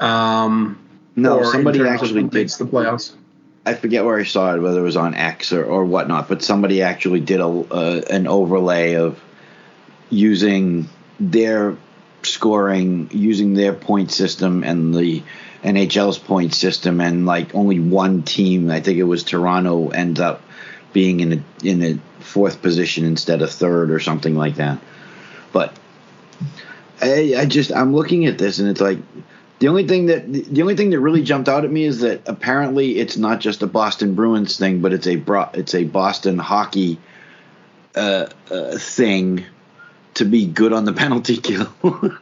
Um, no, somebody actually did. the playoffs. I forget where I saw it, whether it was on X or, or whatnot, but somebody actually did a uh, an overlay of using their scoring, using their point system and the NHL's point system, and like only one team, I think it was Toronto, ends up being in a in a fourth position instead of third or something like that. But I, I just I'm looking at this and it's like the only thing that the only thing that really jumped out at me is that apparently it's not just a Boston Bruins thing, but it's a it's a Boston hockey uh, uh, thing to be good on the penalty kill.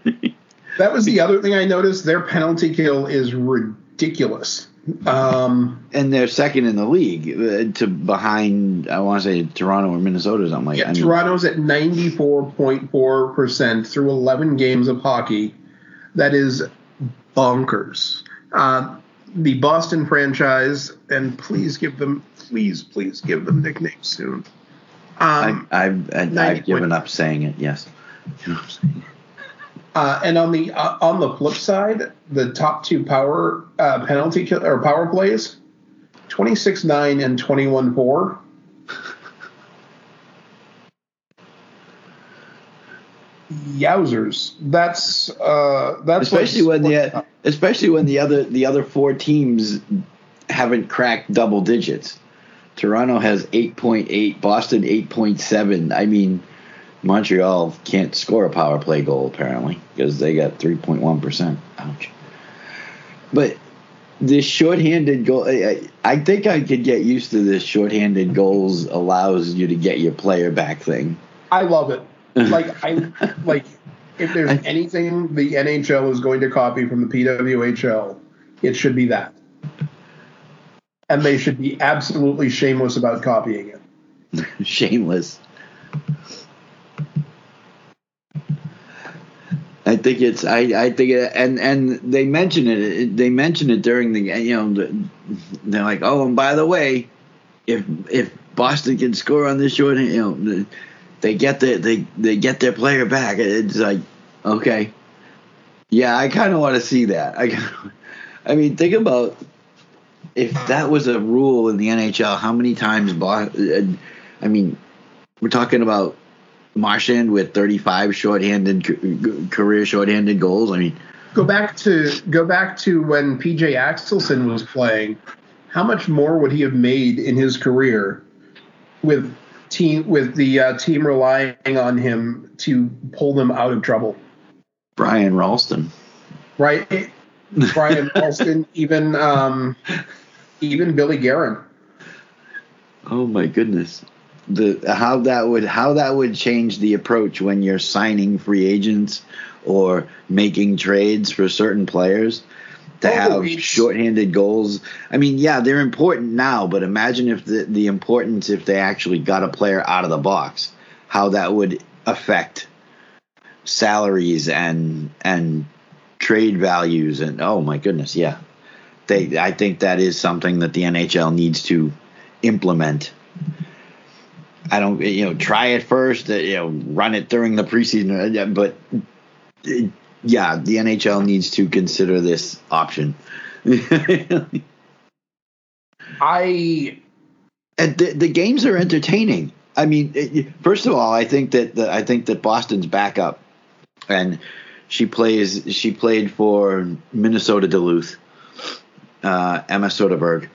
That was the other thing I noticed. Their penalty kill is ridiculous. Um, and they're second in the league uh, to behind I want to say Toronto or Minnesota or something like yeah, that. Toronto's at 94.4% through 11 games of hockey. That is bonkers. Uh, the Boston franchise, and please give them, please, please give them nicknames soon. Um, I, I've I've, I've given up saying it. Yes. You know what I'm saying? Uh, and on the uh, on the flip side, the top two power uh, penalty kill, or power plays, twenty six nine and twenty one four. Yowzers! That's uh, that's Especially when the especially when the other the other four teams haven't cracked double digits. Toronto has 8.8, Boston 8.7. I mean, Montreal can't score a power play goal apparently because they got 3.1%. Ouch. But this shorthanded goal, I, I think I could get used to this shorthanded goals allows you to get your player back thing. I love it. Like I like if there's anything the NHL is going to copy from the PWHL, it should be that. And they should be absolutely shameless about copying it. shameless. I think it's I, I think it, and and they mention it they mention it during the you know they're like oh and by the way if if Boston can score on this short you know they get the they they get their player back it's like okay yeah I kind of want to see that I I mean think about if that was a rule in the NHL how many times Boston I mean we're talking about Marchand with 35 shorthanded career shorthanded goals. I mean, go back to go back to when PJ Axelsson was playing. How much more would he have made in his career with team with the uh, team relying on him to pull them out of trouble? Brian Rolston, right? Brian Rolston, even um, even Billy Guerin. Oh my goodness the how that would how that would change the approach when you're signing free agents or making trades for certain players to oh, have shorthanded goals. I mean, yeah, they're important now, but imagine if the the importance if they actually got a player out of the box, how that would affect salaries and and trade values and oh my goodness, yeah. They I think that is something that the NHL needs to implement I don't, you know, try it first, uh, you know, run it during the preseason, uh, but uh, yeah, the NHL needs to consider this option. I and the, the games are entertaining. I mean, it, first of all, I think that the, I think that Boston's backup, and she plays she played for Minnesota Duluth, uh, Emma Soderberg.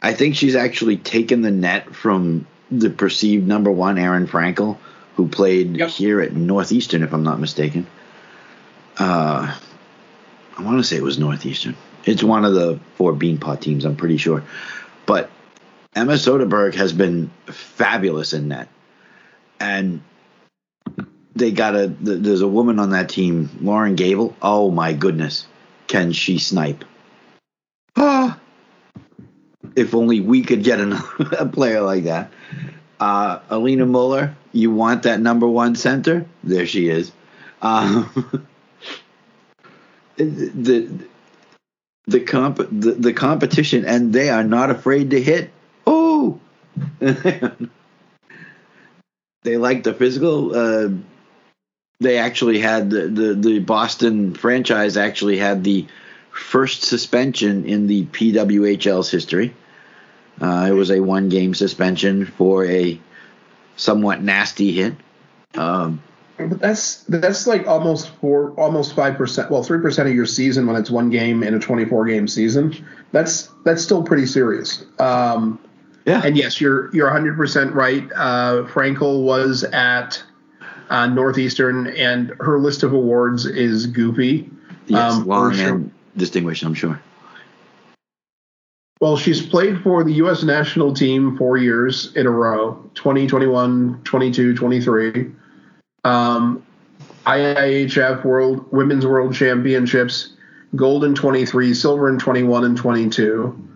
I think she's actually taken the net from the perceived number one, Aerin Frankel, who played yep. here at Northeastern, if I'm not mistaken. Uh, I want to say it was Northeastern. It's one of the four Beanpot teams, I'm pretty sure. But Emma Soderberg has been fabulous in that. And they got a, there's a woman on that team, Loren Gabel. Oh my goodness. Can she snipe? If only we could get another, a player like that. Uh, Alina Muller, you want that number one center? There she is. Um, the the comp the, the competition, and they are not afraid to hit. Oh, they like the physical. Uh, they actually had the, the the Boston franchise actually had the first suspension in the PWHL's history. Uh, it was a one game suspension for a somewhat nasty hit. Um, but that's that's like almost four, almost five percent. Well, three percent of your season when it's one game in a twenty-four game season. That's that's still pretty serious. Um, yeah. And yes, you're you're 100 percent right. Uh, Frankel was at uh, Northeastern, and her list of awards is goofy. Yes, um, long sure. and distinguished, I'm sure. Well, she's played for the U.S. national team four years in a row 2021, 22, 23. Um, IIHF World Women's World Championships, gold in 23, silver in 21 and 22.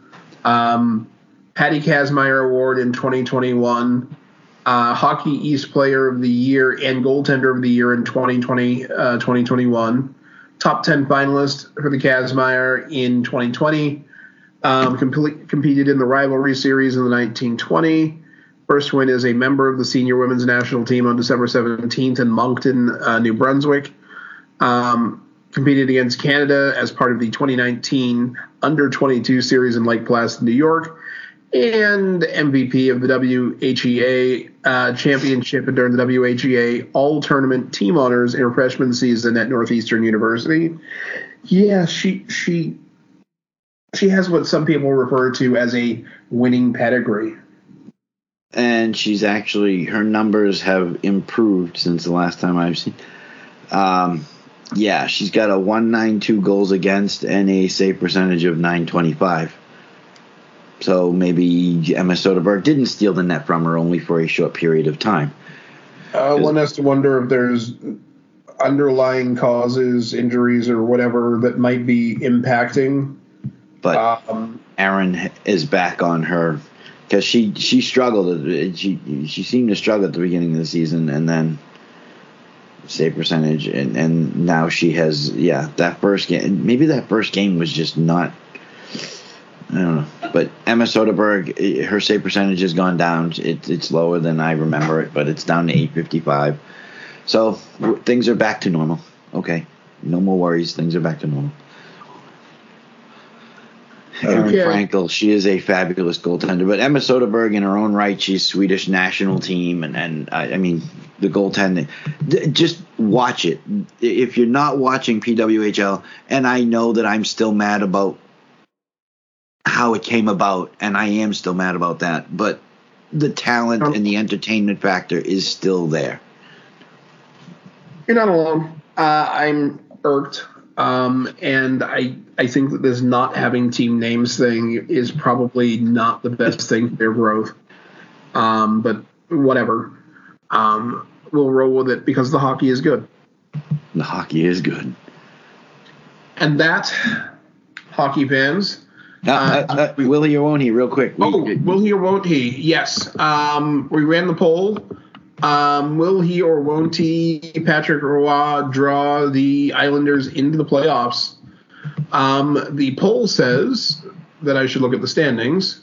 Um, Patty Kazmaier Award in 2021. Uh, Hockey East Player of the Year and Goaltender of the Year in 2020, uh, 2021. Top 10 finalist for the Kazmaier in 2020. Um, complete, competed in the rivalry series in the 1920. First win as a member of the senior women's national team on December 17th in Moncton, uh, New Brunswick. Um, competed against Canada as part of the 2019 Under 22 series in Lake Placid, New York, and MVP of the WHEA uh, championship and during the WHEA all tournament team honors in her freshman season at Northeastern University Yeah, she she she has what some people refer to as a winning pedigree. And she's actually her numbers have improved since the last time I've seen. Um, yeah, she's got a 192 goals against and a save percentage of 925. So maybe Emma Soderberg didn't steal the net from her only for a short period of time. Uh, one has to wonder if there's underlying causes, injuries, or whatever that might be impacting. But um, Aerin is back on her because she she struggled. She she seemed to struggle at the beginning of the season, and then save percentage, and and now she has yeah that first game. Maybe that first game was just not. I don't know, but Emma Soderberg, eh, her save percentage has gone down. It, it's lower than I remember it, but it's down to 855. So things are back to normal. Okay, no more worries. Things are back to normal. Aerin okay. Frankel, she is a fabulous goaltender. But Emma Soderberg, in her own right, she's Swedish national team, and and I, I mean the goaltending. Just watch it. If you're not watching PWHL, and I know that I'm still mad about how it came about, and I am still mad about that, but the talent um, and the entertainment factor is still there. You're not alone. Uh, I'm irked um, and I I think that this not having team names thing is probably not the best thing for their growth. Um, but whatever. Um, we'll roll with it because the hockey is good. The hockey is good. And that, hockey fans. Uh, uh, uh, will he or won't he? Real quick. Oh, will he or won't he? Yes. Um, we ran the poll. Um, will he or won't he, Patrick Roy, draw the Islanders into the playoffs? Um, the poll says that I should look at the standings,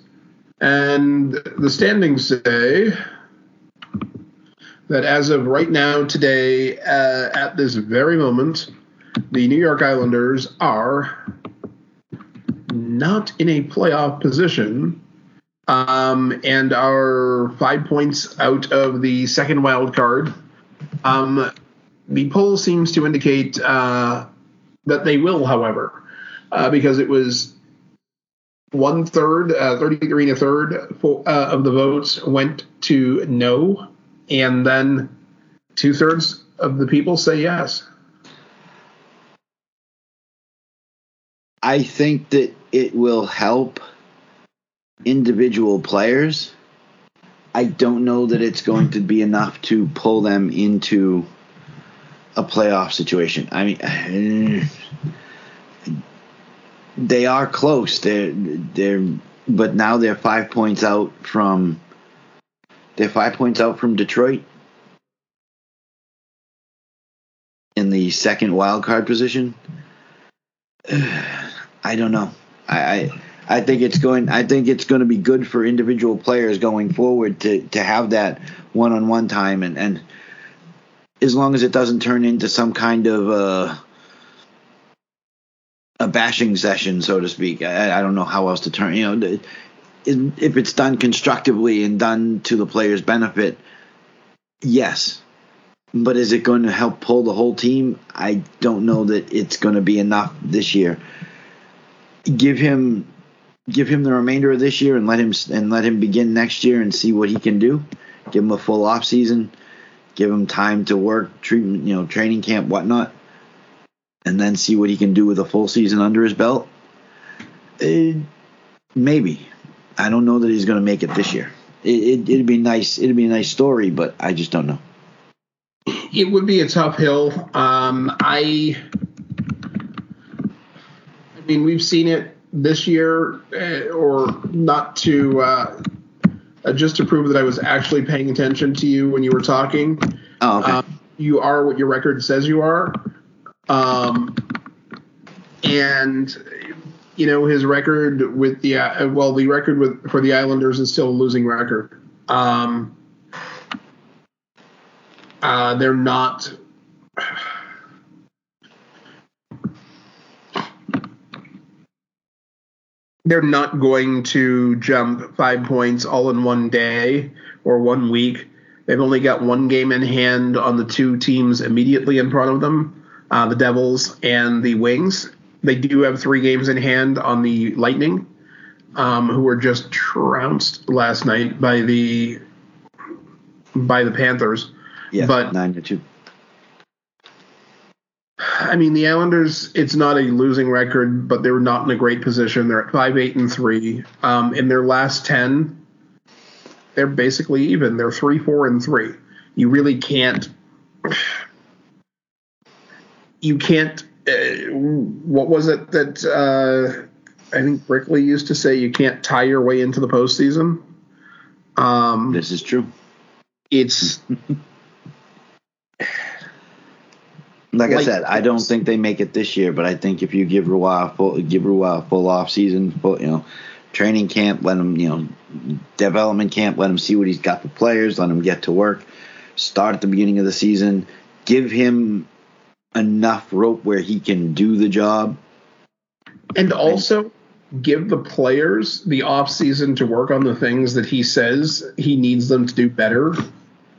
and the standings say that as of right now, today, uh, at this very moment, the New York Islanders are not in a playoff position um, and are five points out of the second wild card. Um, the poll seems to indicate uh, that they will, however, uh, because it was one third, uh, 33 and a third for, uh, of the votes went to no, and then two thirds of the people say yes. I think that it will help individual players, I don't know that it's going to be enough to pull them into a playoff situation. I mean, they are close. They're they're, but now they're five points out from. They're five points out from Detroit in the second wild card position. I don't know. I, I I think it's going. I think it's going to be good for individual players going forward to to have that one on one time, and and as long as it doesn't turn into some kind of uh, a bashing session, so to speak. I, I don't know how else to turn. You know, if it's done constructively and done to the player's benefit, yes. But is it going to help pull the whole team? I don't know that it's going to be enough this year. Give him give him the remainder of this year and let him and let him begin next year and see what he can do. Give him a full off season, give him time to work, treatment, you know, training camp, whatnot, and then see what he can do with a full season under his belt. It, maybe I don't know that he's going to make it this year. It, it, would be nice. It'd be a nice story, but I just don't know. It would be a tough hill. Um, I, I mean, we've seen it this year, uh, or not to uh, uh, just to prove that I was actually paying attention to you when you were talking. Oh, okay. Um, you are what your record says you are. Um, and you know his record with the uh, well, the record with for the Islanders is still a losing record. Um, uh, they're not they're not going to jump five points all in one day or one week. They've only got one game in hand on the two teams immediately in front of them, uh, the Devils and the Wings. they do have three games in hand on the Lightning, um, who were just trounced last night by the by the Panthers. Yeah, but nine to two. I mean, the Islanders, it's not a losing record, but they're not in a great position. They're at 5 8 and 3. Um, in their last 10, they're basically even. They're 3 4 and 3. You really can't. You can't. Uh, what was it that uh, I think Brickley used to say? You can't tie your way into the postseason. Um, this is true. It's like, like, I said, I don't think they make it this year, but I think if you give Roy a full give Roy a full off season, full you know, training camp, let him you know, development camp, let him see what he's got for players, let him get to work, start at the beginning of the season, give him enough rope where he can do the job, and also give the players the off season to work on the things that he says he needs them to do better.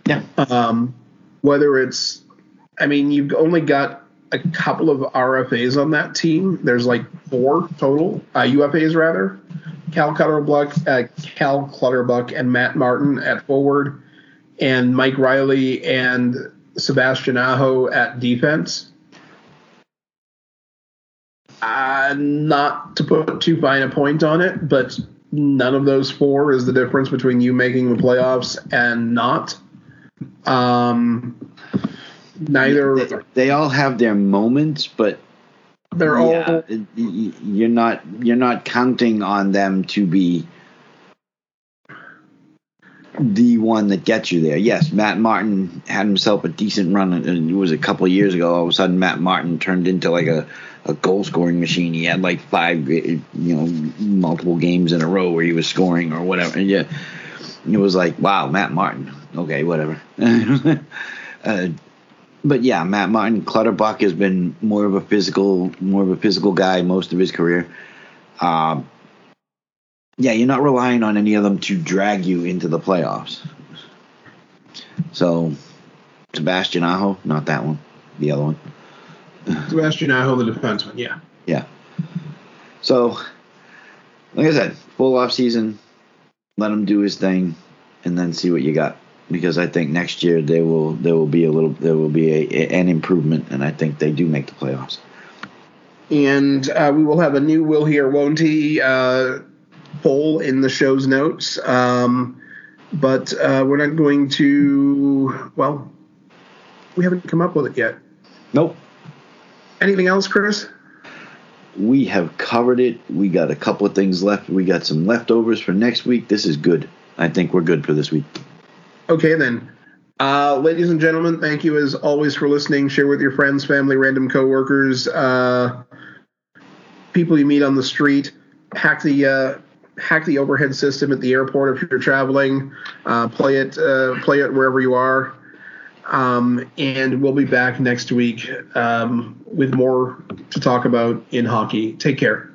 Yeah. Um, whether it's I mean, you've only got a couple of RFAs on that team. There's like four total uh, UFAs rather. Cal Clutterbuck, uh, Cal Clutterbuck, and Matt Martin at forward, and Mike Reilly and Sebastian Aho at defense. Uh, not to put too fine a point on it, but none of those four is the difference between you making the playoffs and not. Um, neither they, they, all have their moments but they're yeah, all you're not you're not counting on them to be the one that gets you there. Yes, Matt Martin had himself a decent run. And it was a couple of years ago. All of a sudden, Matt Martin turned into like a, a goal scoring machine. He had like five, you know, multiple games in a row where he was scoring or whatever. And yeah, it was like, wow, Matt Martin. Okay, whatever. uh, but yeah, Matt Martin Clutterbuck has been more of a physical, more of a physical guy most of his career. Um, yeah, you're not relying on any of them to drag you into the playoffs. So, Sebastian Aho, not that one, the other one. Sebastian Aho, the defenseman, yeah. Yeah. So, like I said, full off season, let him do his thing, and then see what you got because I think next year there will there will be a little there will be a, an improvement, and I think they do make the playoffs. And uh, we will have a new "Will He or Won't He" uh, poll in the show's notes, um, but uh, we're not going to. Well, we haven't come up with it yet. Nope. Anything else, Chris? We have covered it. We got a couple of things left. We got some leftovers for next week. This is good. I think we're good for this week. Okay, then. Uh, ladies and gentlemen, thank you as always for listening. Share with your friends, family, random coworkers, uh, people you meet on the street. Hack the uh, hack the overhead system at the airport if you're traveling. Uh, play it uh, play it wherever you are. Um, and we'll be back next week um, with more to talk about in hockey. Take care.